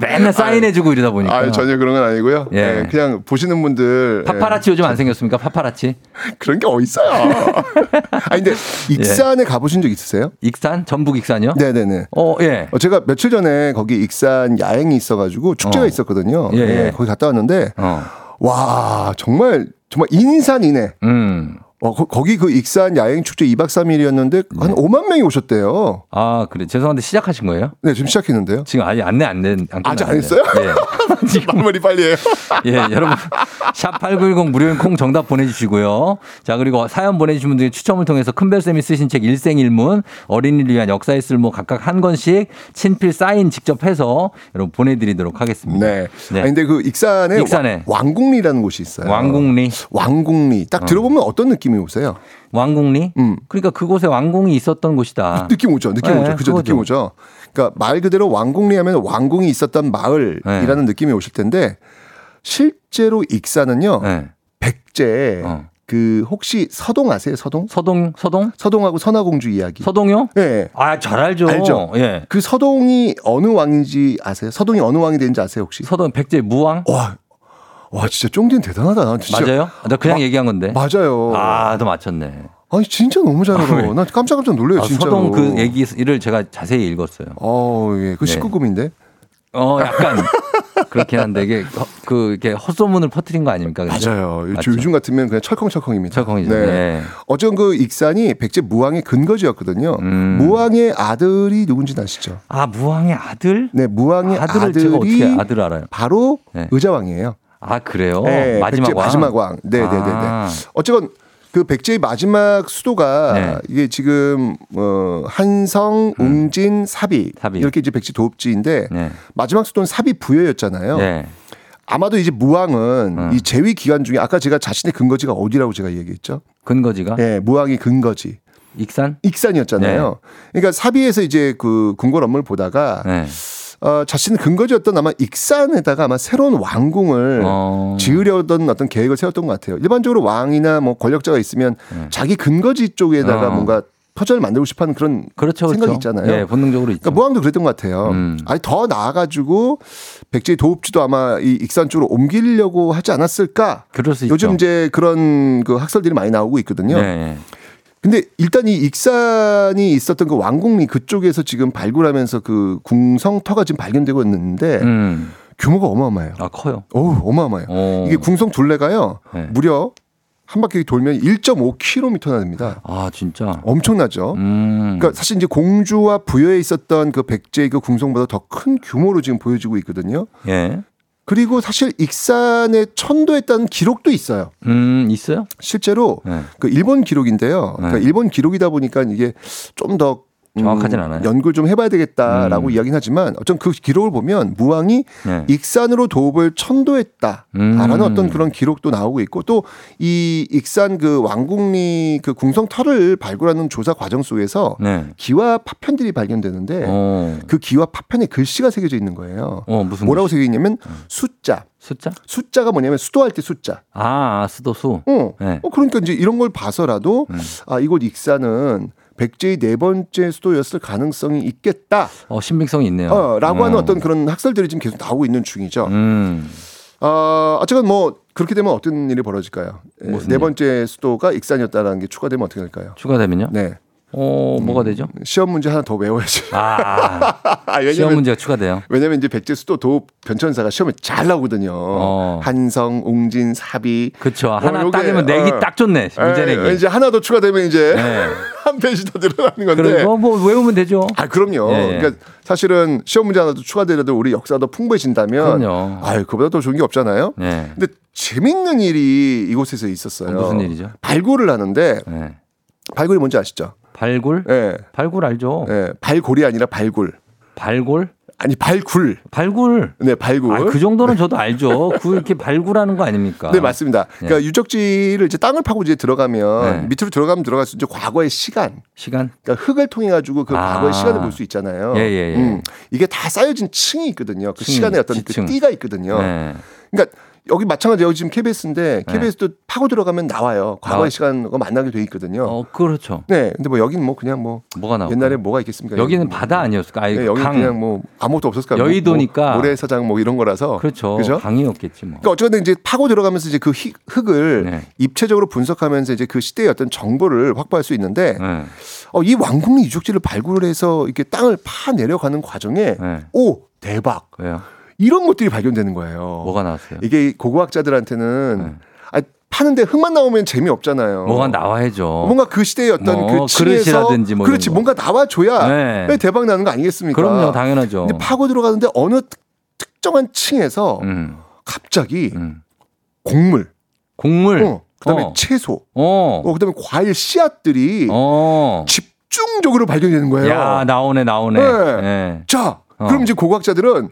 맨날 사인해주고 이러다 보니까. 아, 전혀 그런 건 아니고요. 예. 예, 그냥 보시는 분들 예, 파파라치 요즘 안 생겼습니까? 파파라치? 그런 게 어딨어요. 아니 근데 익산에 가보신 적 있으세요? 익산? 전북 익산이요? 네네네. 어, 예. 어, 제가 며칠 전에 거기 익산 야행이 있어가지고 축제가 어. 있었거든요. 예, 예, 예. 거기 갔다 왔는데 어. 와 정말 정말 인산이네. 음. 어, 거, 기그 익산 야행 축제 2박 3일이었는데 한 5만 명이 오셨대요. 아, 그래. 죄송한데 시작하신 거예요? 네, 지금 시작했는데요. 지금 아직 안내 안 된. 안 아직 안. 했어요? 예. 지금 마무리 빨리 해요. 예, 여러분. 샵8910 무료인 콩 정답 보내주시고요. 자, 그리고 사연 보내주신 분들 추첨을 통해서 큰별쌤이 쓰신 책 일생일문, 어린이를 위한 역사의 쓸모 각각 한 권씩 친필 사인 직접 해서 여러분 보내드리도록 하겠습니다. 네. 네. 아니, 근데 그 익산에, 익산에. 와- 왕궁리라는 곳이 있어요. 왕궁리. 왕궁리. 딱 들어보면 어떤 느낌이 오세요? 왕궁리? 음. 그러니까 그곳에 왕궁이 있었던 곳이다. 느낌 오죠. 느낌 네, 오죠. 그죠. 그거죠. 느낌 오죠. 그러니까 말 그대로 왕궁리 하면 왕궁이 있었던 마을이라는 네. 느낌이 오실 텐데 실제로 익산은요. 네. 백제 어. 그 혹시 서동 아세요? 서동? 서동, 서동? 서동하고 선화공주 이야기. 서동요? 네. 아, 잘 알죠. 알죠? 예. 그 서동이 어느 왕인지 아세요? 서동이 어느 왕이 되는지 아세요, 혹시? 서동 백제 무왕? 와. 와, 진짜 쫑디는 대단하다. 난 진짜 맞아요? 나 그냥 마- 얘기한 건데. 맞아요. 아, 너 맞췄네. 아니 진짜 너무 잘 아? 난 깜짝깜짝 놀래요, 아, 진짜로. 서동 그 얘기를 제가 자세히 읽었어요. 어, 예. 그 네. 19금인데. 어, 약간 그렇긴 한데 이게 허- 그 이렇게 헛소문을 퍼뜨린 거 아닙니까? 근데? 맞아요. 맞죠? 요즘 같으면 그냥 철컹철컹입니다. 철컹이죠. 네. 네. 어쩐 그 익산이 백제 무왕의 근거지였거든요. 음. 무왕의 아들이 누군지 아시죠? 아, 무왕의 아들? 네, 무왕의 아들을 아들이 제가 어떻게 아들을 알아요? 바로 네. 의자왕이에요. 아, 그래요? 네, 마지막 왕. 마지막 왕. 네, 네, 네, 네. 아. 어쨌건 그 백제의 마지막 수도가 네. 이게 지금 어 한성, 웅진, 사비, 음. 사비. 이렇게 이제 백제 도읍지인데 네. 마지막 수도는 사비 부여였잖아요. 네. 아마도 이제 무왕은 음. 이 재위 기간 중에 아까 제가 자신의 근거지가 어디라고 제가 얘기했죠? 근거지가 네, 무왕이 근거지. 익산? 익산이었잖아요. 그러니까 사비에서 이제 그 궁궐 업무를 보다가 네. 어, 자신의 근거지였던 아마 익산에다가 아마 새로운 왕궁을 어. 지으려던 어떤 계획을 세웠던 것 같아요. 일반적으로 왕이나 뭐 권력자가 있으면 자기 근거지 쪽에다가 어. 뭔가 터전을 만들고 싶어하는 그런 그렇죠, 생각이 그렇죠. 있잖아요. 예, 본능적으로 있죠. 그러니까 무왕도 그랬던 것 같아요. 음. 아니 더 나아가지고 백제의 도읍지도 아마 이 익산 쪽으로 옮기려고 하지 않았을까? 그럴 수 있죠. 요즘 이제 그런 그 학설들이 많이 나오고 있거든요. 네. 근데 일단 이 익산이 있었던 그 왕궁리 그쪽에서 지금 발굴하면서 그 궁성터가 지금 발견되고 있는데 음. 규모가 어마어마해요. 아, 커요. 어우, 어마어마해요. 어. 이게 궁성 둘레가요. 네. 무려 한 바퀴 돌면 1.5km나 됩니다. 아, 진짜. 엄청나죠. 음. 그러니까 사실 이제 공주와 부여에 있었던 그 백제의 그 궁성보다 더 큰 규모로 지금 보여지고 있거든요. 예. 그리고 사실 익산에 천도했다는 기록도 있어요. 음, 있어요? 실제로 네. 그 일본 기록인데요. 그러니까 네. 일본 기록이다 보니까 이게 좀더 음, 정확하진 않아요. 연구를 좀 해봐야 되겠다라고 음. 이야기는 하지만 어쩐 그 기록을 보면 무왕이 네. 익산으로 도읍을 천도했다라는 음. 어떤 그런 기록도 나오고 있고 또 이 익산 그 왕궁리 그 궁성터를 발굴하는 조사 과정 속에서 네. 기와 파편들이 발견되는데 어. 그 기와 파편에 글씨가 새겨져 있는 거예요. 어, 무슨 뭐라고 글씨? 새겨 있냐면 숫자. 숫자? 숫자가 뭐냐면 수도할 때 숫자. 아, 아, 수도수. 어. 네. 어, 그러니까 이제 이런 걸 봐서라도 음. 아 이곳 익산은 백제의 네 번째 수도였을 가능성이 있겠다. 어, 신빙성이 있네요. 어, 라고 하는 어. 어떤 그런 학설들이 지금 계속 나오고 있는 중이죠. 음. 어, 어쨌건 뭐 그렇게 되면 어떤 일이 벌어질까요? 네 일? 번째 수도가 익산이었다라는 게 추가되면 어떻게 될까요? 추가되면요? 네. 어, 뭐가 되죠? 시험 문제 하나 더 외워야지. 아, 아, 시험 왜냐면 문제가 추가돼요. 왜냐면 이제 백제 수도 도읍 변천사가 시험에 잘 나오거든요. 어. 한성, 웅진, 사비. 그쵸. 뭐 하나 요게, 따지면 내기 어. 딱 좋네. 문제 예, 내기. 이제 하나 더 추가되면 이제 네. 한 페이지 더 늘어나는 건데. 그리고 뭐 외우면 되죠. 아, 그럼요. 예, 예. 그러니까 사실은 시험 문제 하나 더 추가되더라도 우리 역사가 더 풍부해진다면 그럼요. 아유, 그보다 더 좋은 게 없잖아요. 네. 근데 재밌는 일이 이곳에서 있었어요. 어, 무슨 일이죠? 발굴을 하는데 네. 발굴이 뭔지 아시죠? 발굴? 예. 발굴 알죠. 예. 발골이 아니라 발굴. 발굴? 아니, 발굴. 발굴. 네, 발굴. 아, 그 정도는 저도 알죠. 그 이렇게 발굴하는 거 아닙니까? 네, 맞습니다. 그러니까 예. 유적지를 이제 땅을 파고 이제 들어가면 네. 밑으로 들어가면 들어갈수록 이제 과거의 시간, 시간? 그러니까 흙을 통해 가지고 그 아. 과거의 시간을 볼 수 있잖아요. 예, 예, 예. 음, 이게 다 쌓여진 층이 있거든요. 그 층이, 시간의 어떤 지층. 그 띠가 있거든요. 네. 그러니까 여기 마찬가지 여기 지금 KBS인데 네. KBS도 파고 들어가면 나와요. 과거의 나와- 시간과 만나게 돼 있거든요. 어, 그렇죠. 네, 근데 뭐 여기는 뭐 그냥 뭐 뭐가 나올까? 옛날에 뭐가 있겠습니까? 여기는 여기 뭐- 바다 아니었을까? 아니, 네, 여기 강. 그냥 뭐 아무것도 없었을까? 여의도니까. 뭐, 모래사장 뭐 이런 거라서 그렇죠. 그죠? 강이었겠지 뭐. 그러니까 어쨌든 이제 파고 들어가면서 이제 그 희- 흙을 네. 입체적으로 분석하면서 이제 그 시대의 어떤 정보를 확보할 수 있는데 네. 어, 이 왕궁리 유적지를 발굴해서 이렇게 땅을 파 내려가는 과정에 네. 오 대박 왜요? 이런 것들이 발견되는 거예요. 뭐가 나왔어요? 이게 고고학자들한테는 네. 아, 파는데 흙만 나오면 재미 없잖아요. 뭐가 나와야죠. 뭔가 그 시대의 어떤 뭐그 층에서 그릇이라든지 뭐 그렇지. 뭔가 나와줘야 네. 대박 나는 거 아니겠습니까? 그럼요, 당연하죠. 근데 파고 들어가는데 어느 특- 특정한 층에서 음, 갑자기 음. 곡물, 곡물. 어, 그다음에 어. 채소, 어. 어, 그다음에 과일 씨앗들이 어. 집중적으로 발견되는 거예요. 야, 나오네, 나오네. 네. 네. 자, 어. 그럼 이제 고고학자들은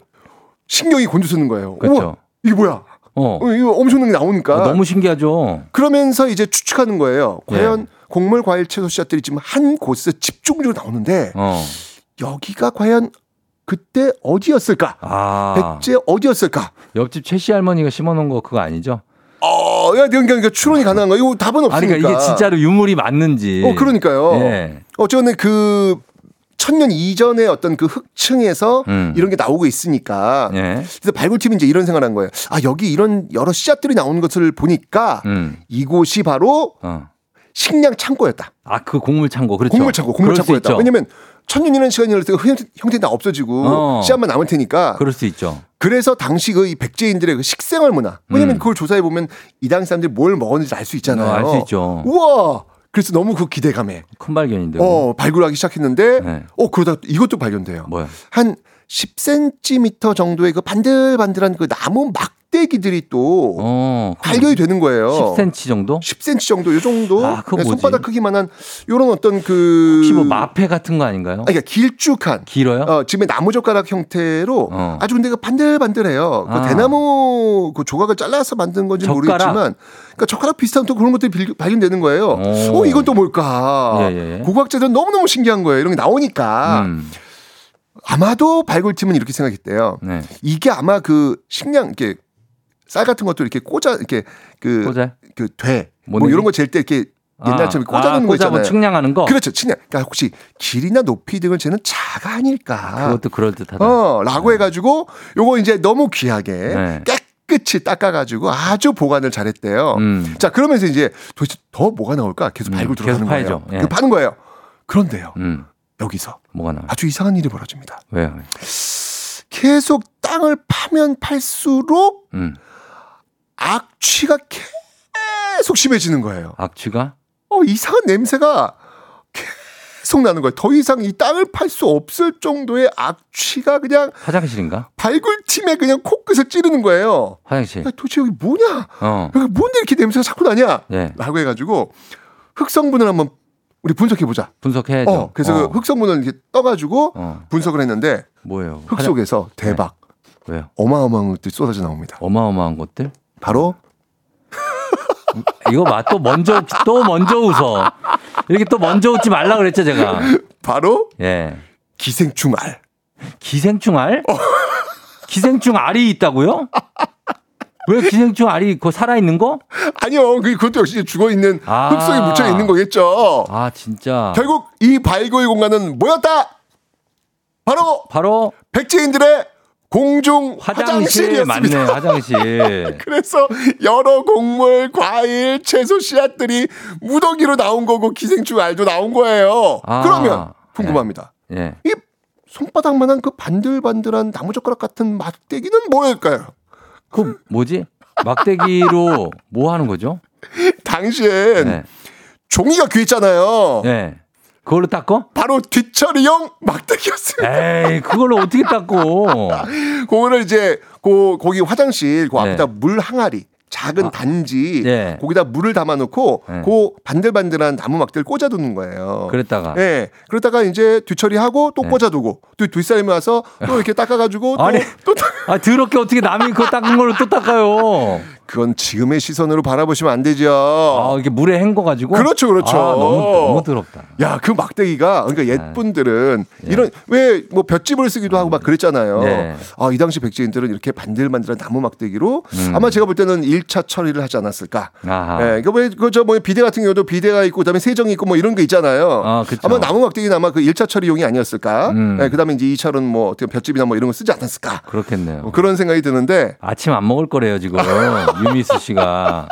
신경이 곤두서는 거예요. 그렇죠. 우와, 이게 뭐야? 어. 어, 이거 엄청난 게 나오니까. 어, 너무 신기하죠. 그러면서 이제 추측하는 거예요. 예. 과연 곡물, 과일, 채소 씨앗들이 지금 한 곳에서 집중적으로 나오는데 어. 여기가 과연 그때 어디였을까? 아. 백제 어디였을까? 옆집 최씨 할머니가 심어놓은 거 그거 아니죠? 어, 야, 그러니까, 그러니까 추론이 가능한 거. 이거 답은 없으니까. 아니, 그러니까 이게 진짜로 유물이 맞는지. 어, 그러니까요. 예. 어쨌든 그 천년 이전의 어떤 그 흑층에서 음. 이런 게 나오고 있으니까. 예. 그래서 발굴팀이 이제 이런 생각을 한 거예요. 아, 여기 이런 여러 씨앗들이 나오는 것을 보니까 음. 이곳이 바로 어. 식량 창고였다. 아, 그 곡물 창고. 그렇죠. 곡물 창고, 곡물 창고였다. 왜냐면 천년이라는 시간이 흘렀을 때 형태, 형태는 다 없어지고 어. 씨앗만 남을 테니까. 그럴 수 있죠. 그래서 당시 그 이 백제인들의 그 식생활 문화. 왜냐면 음. 그걸 조사해 보면 이 당시 사람들이 뭘 먹었는지 알 수 있잖아요. 어, 알수 있죠. 우와. 그래서 너무 그 기대감에 큰 발견인데. 어 발굴하기 시작했는데 네. 어 그러다 이것도 발견돼요. 뭐야? 한 10cm 정도의 그 반들반들한 그 나무 막 대기들이 또 어. 발견이 되는 거예요. 10cm 정도? 10cm 정도 이 정도 아, 뭐지? 손바닥 크기만한 요런 어떤 그 혹시 뭐 마패 같은 거 아닌가요? 아니, 그러니까 길쭉한 길어요? 어, 지금의 나무 젓가락 형태로 어. 아주 근데 그 반들반들해요. 그 아. 대나무 그 조각을 잘라서 만든 건지 젓가락? 모르겠지만, 그러니까 젓가락 비슷한 또 그런 것들이 빌- 발견되는 거예요. 오. 어, 이건 또 뭘까? 예, 예. 고고학자들은 너무너무 신기한 거예요. 이런 게 나오니까. 음. 아마도 발굴팀은 이렇게 생각했대요. 네. 이게 아마 그 식량, 이렇게 쌀 같은 것도 이렇게 꽂아, 이렇게 그? 그 돼. 뭐 뭐니? 이런 거 잴 때 이렇게 옛날처럼 아, 꽂아 놓는 아, 거 꽂아 뭐 있잖아요. 측량하는 거? 그렇죠. 측량. 그러니까 혹시 길이나 높이 등을 재는 자가 아닐까. 그것도 그럴 듯하다. 어, 라고 해가지고 요거 이제 너무 귀하게 네. 깨끗이 닦아가지고 아주 보관을 잘했대요. 음. 자, 그러면서 이제 도대체 더 뭐가 나올까 계속 음, 발굴 들어가는 계속 거예요. 예. 그 파는 거예요. 그런데요. 음. 여기서 뭐가 나와요? 아주 이상한 일이 벌어집니다. 왜요? 계속 땅을 파면 팔수록 음. 악취가 계속 심해지는 거예요. 악취가? 어, 이상한 냄새가 계속 나는 거예요. 더 이상 이 땅을 팔 수 없을 정도의 악취가 그냥 화장실인가? 발굴팀에 그냥 코끝을 찌르는 거예요. 화장실. 야, 도대체 여기 뭐냐? 어. 여기 뭔데 이렇게 냄새가 자꾸 나냐? 예. 라고 해가지고 흑성분을 한번 우리 분석해 보자. 분석해야죠. 어, 그래서 어. 그 흑성분을 이렇게 떠가지고 어. 분석을 했는데 뭐예요? 흙 화장- 속에서 대박 왜요? 어마어마한 것들이 쏟아져 나옵니다. 어마어마한 것들? 바로 이거 맞또 먼저 또 먼저 웃어. 이렇게 또 먼저 웃지 말라 그랬죠 제가. 바로 예. 기생충 알. 기생충 알? 어. 기생충 알이 있다고요? 왜 기생충 알이 그 살아 있는 거? 아니요, 그- 그것도 역시 죽어 있는 아. 흙 속에 묻혀 있는 거겠죠. 아 진짜. 결국 이 발굴 공간은 뭐였다? 바로 바로 백제인들의 공중 화장실 맞네 화장실이었습니다. 화장실. 그래서 여러 곡물, 과일, 채소 씨앗들이 무더기로 나온 거고 기생충 알도 나온 거예요. 아. 그러면 궁금합니다. 예. 이 손바닥만한 그 반들반들한 나무젓가락 같은 막대기는 뭐일까요? 그 뭐지? 막대기로 뭐 하는 거죠? 당시엔 네. 종이가 귀했잖아요. 네. 그걸로 닦어? 바로 뒤처리용 막대기였어요. 에이, 그걸로 어떻게 닦고? 그거를 이제 그 거기 화장실 그 네. 앞에다 물 항아리 작은 아, 단지 네. 거기다 물을 담아놓고 네. 그 반들반들한 나무 막대를 꽂아두는 거예요. 그랬다가. 예. 그러다가 이제 뒤처리하고 또 네. 꽂아두고 또 뒷사람이 와서 또 이렇게 닦아가지고 또, 아니. 또 닦- 아, 더럽게 어떻게 남이 그거 닦은 걸로 또 닦아요? 그건 지금의 시선으로 바라보시면 안 되죠. 아, 이게 물에 헹궈가지고. 그렇죠, 그렇죠. 아, 너무 너무 더럽다. 야, 그 막대기가 그러니까 네. 옛분들은 이런 왜 뭐 볏짚을 쓰기도 하고 막 그랬잖아요. 네. 아, 이 당시 백제인들은 이렇게 반들반들한 나무 막대기로 음. 아마 제가 볼 때는 1차 처리를 하지 않았을까. 아하. 예, 그러니까 왜 그저 뭐 비대 같은 경우도 비대가 있고 그다음에 세정이 있고 뭐 이런 거 있잖아요. 아, 그쵸. 아마 나무 막대기는 아마 그 1차 처리용이 아니었을까. 음. 예, 그다음에 이제 2차로는 뭐 어떻게 볏짚이나 뭐 이런 거 쓰지 않았을까. 그렇겠네요. 뭐 그런 생각이 드는데 아침 안 먹을 거래요 지금 유미수 씨가.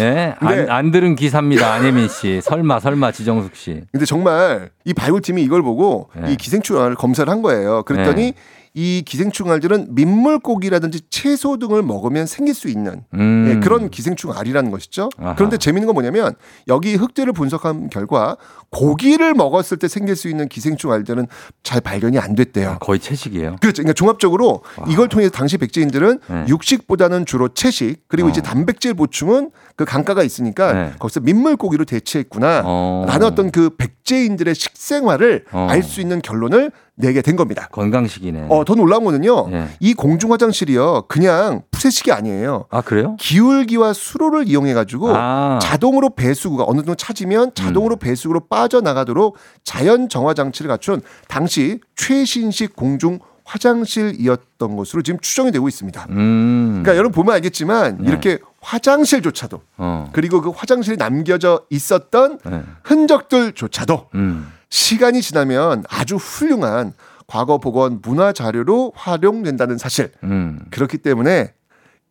예, 안, 안 들은 기사입니다 안혜민 씨. 설마 설마 지정숙 씨. 근데 정말 이 발굴팀이 이걸 보고 네. 이 기생충알을 검사를 한 거예요. 그랬더니 네. 이 기생충 알들은 민물고기라든지 채소 등을 먹으면 생길 수 있는 음. 예, 그런 기생충 알이라는 것이죠. 아하. 그런데 재밌는 건 뭐냐면 여기 흙들을 분석한 결과 고기를 먹었을 때 생길 수 있는 기생충 알들은 잘 발견이 안 됐대요. 거의 채식이에요. 그렇죠. 그러니까 종합적으로 이걸 통해서 당시 백제인들은 네. 육식보다는 주로 채식 그리고 어. 이제 단백질 보충은 그 강가가 있으니까 네. 거기서 민물고기로 대체했구나. 어. 라는 어떤 그 백제인들의 식생활을 어. 알수 있는 결론을 내게 된 겁니다. 건강식이네. 어, 더 놀라운 거는요. 네. 이 공중 화장실이요. 그냥 푸세식이 아니에요. 아 그래요? 기울기와 수로를 이용해 가지고 아. 자동으로 배수구가 어느 정도 차지면 자동으로 배수구로 빠져나가도록 자연 정화 장치를 갖춘 당시 최신식 공중 화장실이었던 것으로 지금 추정이 되고 있습니다. 음. 그러니까 여러분 보면 알겠지만 네. 이렇게 화장실조차도 어. 그리고 그 화장실에 남겨져 있었던 네. 흔적들조차도 음. 시간이 지나면 아주 훌륭한 과거 복원 문화 자료로 활용된다는 사실. 음. 그렇기 때문에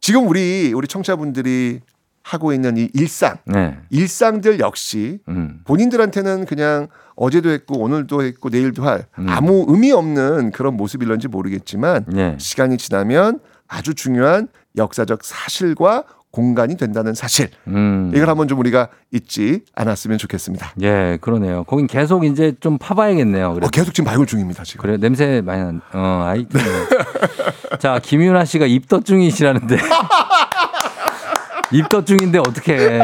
지금 우리 우리 청취자분들이 하고 있는 이 일상, 네. 일상들 역시 음. 본인들한테는 그냥 어제도 했고 오늘도 했고 내일도 할 음. 아무 의미 없는 그런 모습일런지 모르겠지만 네. 시간이 지나면 아주 중요한 역사적 사실과 공간이 된다는 사실. 음. 이걸 한번 좀 우리가 잊지 않았으면 좋겠습니다. 예, 그러네요. 거긴 계속 이제 좀 파봐야겠네요. 어, 계속 지금 발굴 중입니다, 지금. 그래 냄새 많이 난. 어, 아이. 자, 김윤아 씨가 입덧 중이시라는데. 입덧 중인데 어떻게?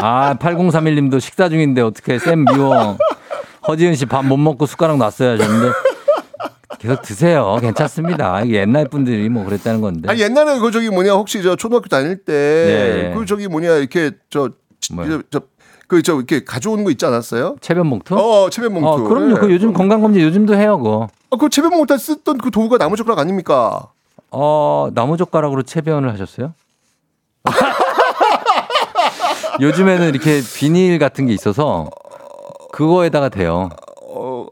아, 8031님도 식사 중인데 어떻게? 쌤 미워. 허지은 씨 밥 못 먹고 숟가락 놨어야 하셨는데 계속 드세요. 괜찮습니다. 옛날 분들이 뭐 그랬다는 건데. 아니 옛날에 그 저기 뭐냐 혹시 저 초등학교 다닐 때 예, 예. 그 저기 뭐냐 이렇게 저 뭐요? 저그저 이렇게 가져오는 거 있지 않았어요? 체변 봉투? 어, 체변 봉투. 어, 그럼요. 예. 그 요즘 건강 검진 요즘도 해요, 그거. 어, 그 체변 봉투 쓰던 그 도구가 나무 젓가락 아닙니까? 어, 나무 젓가락으로 체변을 하셨어요? 요즘에는 이렇게 비닐 같은 게 있어서 그거에다가 돼요.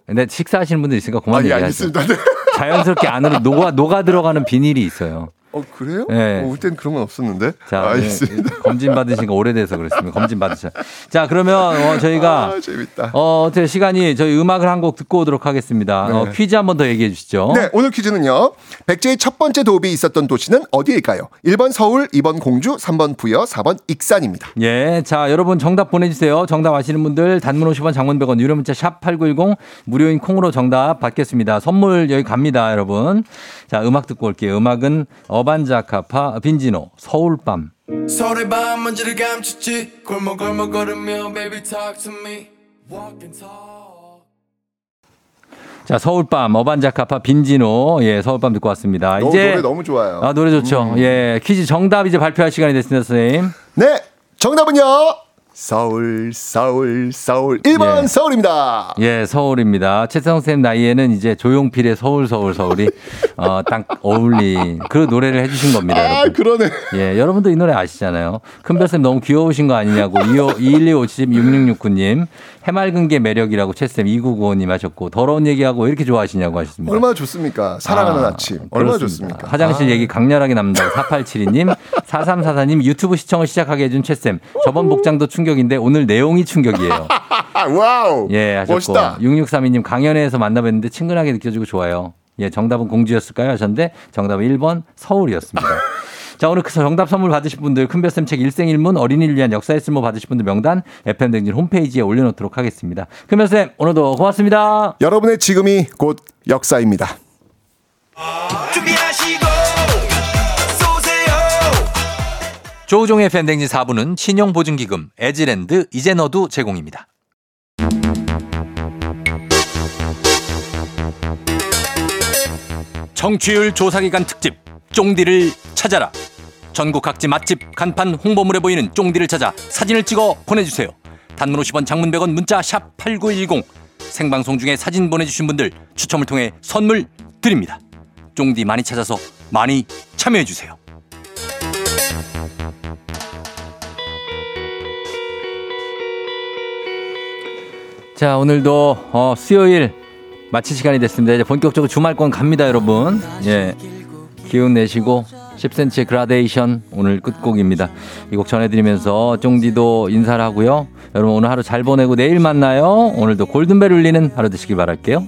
근데 식사하시는 분들 있으니까 그만 어. 아, 예, 얘기하죠. 알겠습니다. 네. 자연스럽게 안으로 녹아 녹아 들어가는 비닐이 있어요. 어, 그래요? 예. 어, 그때는 그런 건 없었는데. 자, 알겠습니다. 예, 검진 받으신 거 오래돼서 그렇습니다. 검진 받으셔. 자, 그러면 어, 저희가 아, 재밌다. 어, 어떻게 시간이 저희 음악을 한 곡 듣고 오도록 하겠습니다. 어, 네. 퀴즈 한 번 더 얘기해 주시죠. 네, 오늘 퀴즈는요. 백제의 첫 번째 도읍이 있었던 도시는 어디일까요? 1번 서울, 2번 공주, 3번 부여, 4번 익산입니다. 예. 자, 여러분 정답 보내 주세요. 정답 아시는 분들 단문 50원 장문 100원 유료 문자 샵 8910 무료인 콩으로 정답 받겠습니다. 선물 여기 갑니다, 여러분. 자, 음악 듣고 올게요. 음악은 어 반자카파 빈지노 서울밤. 서울의 밤 먼지를 감췄지 골목골목 걸으며 baby talk to me walk and talk 자, 서울밤 어반자카파 빈지노 예, 서울밤 듣고 왔습니다. 너무, 이제 노래 너무 좋아요. 아, 노래 좋죠. 예. 퀴즈 정답 이제 발표할 시간이 됐습니다, 선생님. 네, 정답은요. 서울, 서울, 서울. 1번 예. 서울입니다. 예, 서울입니다. 최태성 쌤 나이에는 이제 조용필의 서울, 서울, 서울이 어, 딱 어울린 그 노래를 해주신 겁니다. 아, 여러분. 그러네. 예, 여러분도 이 노래 아시잖아요. 큰별 쌤 너무 귀여우신 거 아니냐고 21256669님 해맑은 게 매력이라고 최쌤 2995님 하셨고 더러운 얘기하고 왜 이렇게 좋아하시냐고 하셨습니다. 얼마나 좋습니까? 사랑하는 아, 아, 침 얼마나 그렇습니다. 좋습니까? 화장실 아. 얘기 강렬하게 남는다고 4872님 4344님 유튜브 시청을 시작하게 해준 최쌤 저번 복장도 충격 인데 오늘 내용이 충격이에요. 와우. 예, 하셨고 멋있다. 6632님 강연회에서 만나뵀는데 친근하게 느껴지고 좋아요. 예, 정답은 공주였을까요? 하셨는데 정답은 1번 서울이었습니다. 자, 오늘 그 정답 선물 받으실 분들 큰별쌤 책 일생일문 어린이를 위한 역사의 쓸모 받으실 분들 명단 FM댕진 홈페이지에 올려놓도록 하겠습니다. 큰별쌤 오늘도 고맙습니다. 여러분의 지금이 곧 역사입니다. 준비하시고 조우종의 팬댕진 4부는 신용보증기금 에즈랜드 이젠어두 제공입니다. 정취율 조사기간 특집 쫑디를 찾아라. 전국 각지 맛집 간판 홍보물에 보이는 쫑디를 찾아 사진을 찍어 보내주세요. 단문 50원 장문 100원 문자 샵 8910 생방송 중에 사진 보내주신 분들 추첨을 통해 선물 드립니다. 쫑디 많이 찾아서 많이 참여해주세요. 자 오늘도 어, 수요일 마칠 시간이 됐습니다. 이제 본격적으로 주말권 갑니다, 여러분. 예, 기운 내시고 10cm의 그라데이션 오늘 끝곡입니다. 이 곡 전해드리면서 쫑디도 인사를 하고요. 여러분 오늘 하루 잘 보내고 내일 만나요. 오늘도 골든벨 울리는 하루 되시길 바랄게요.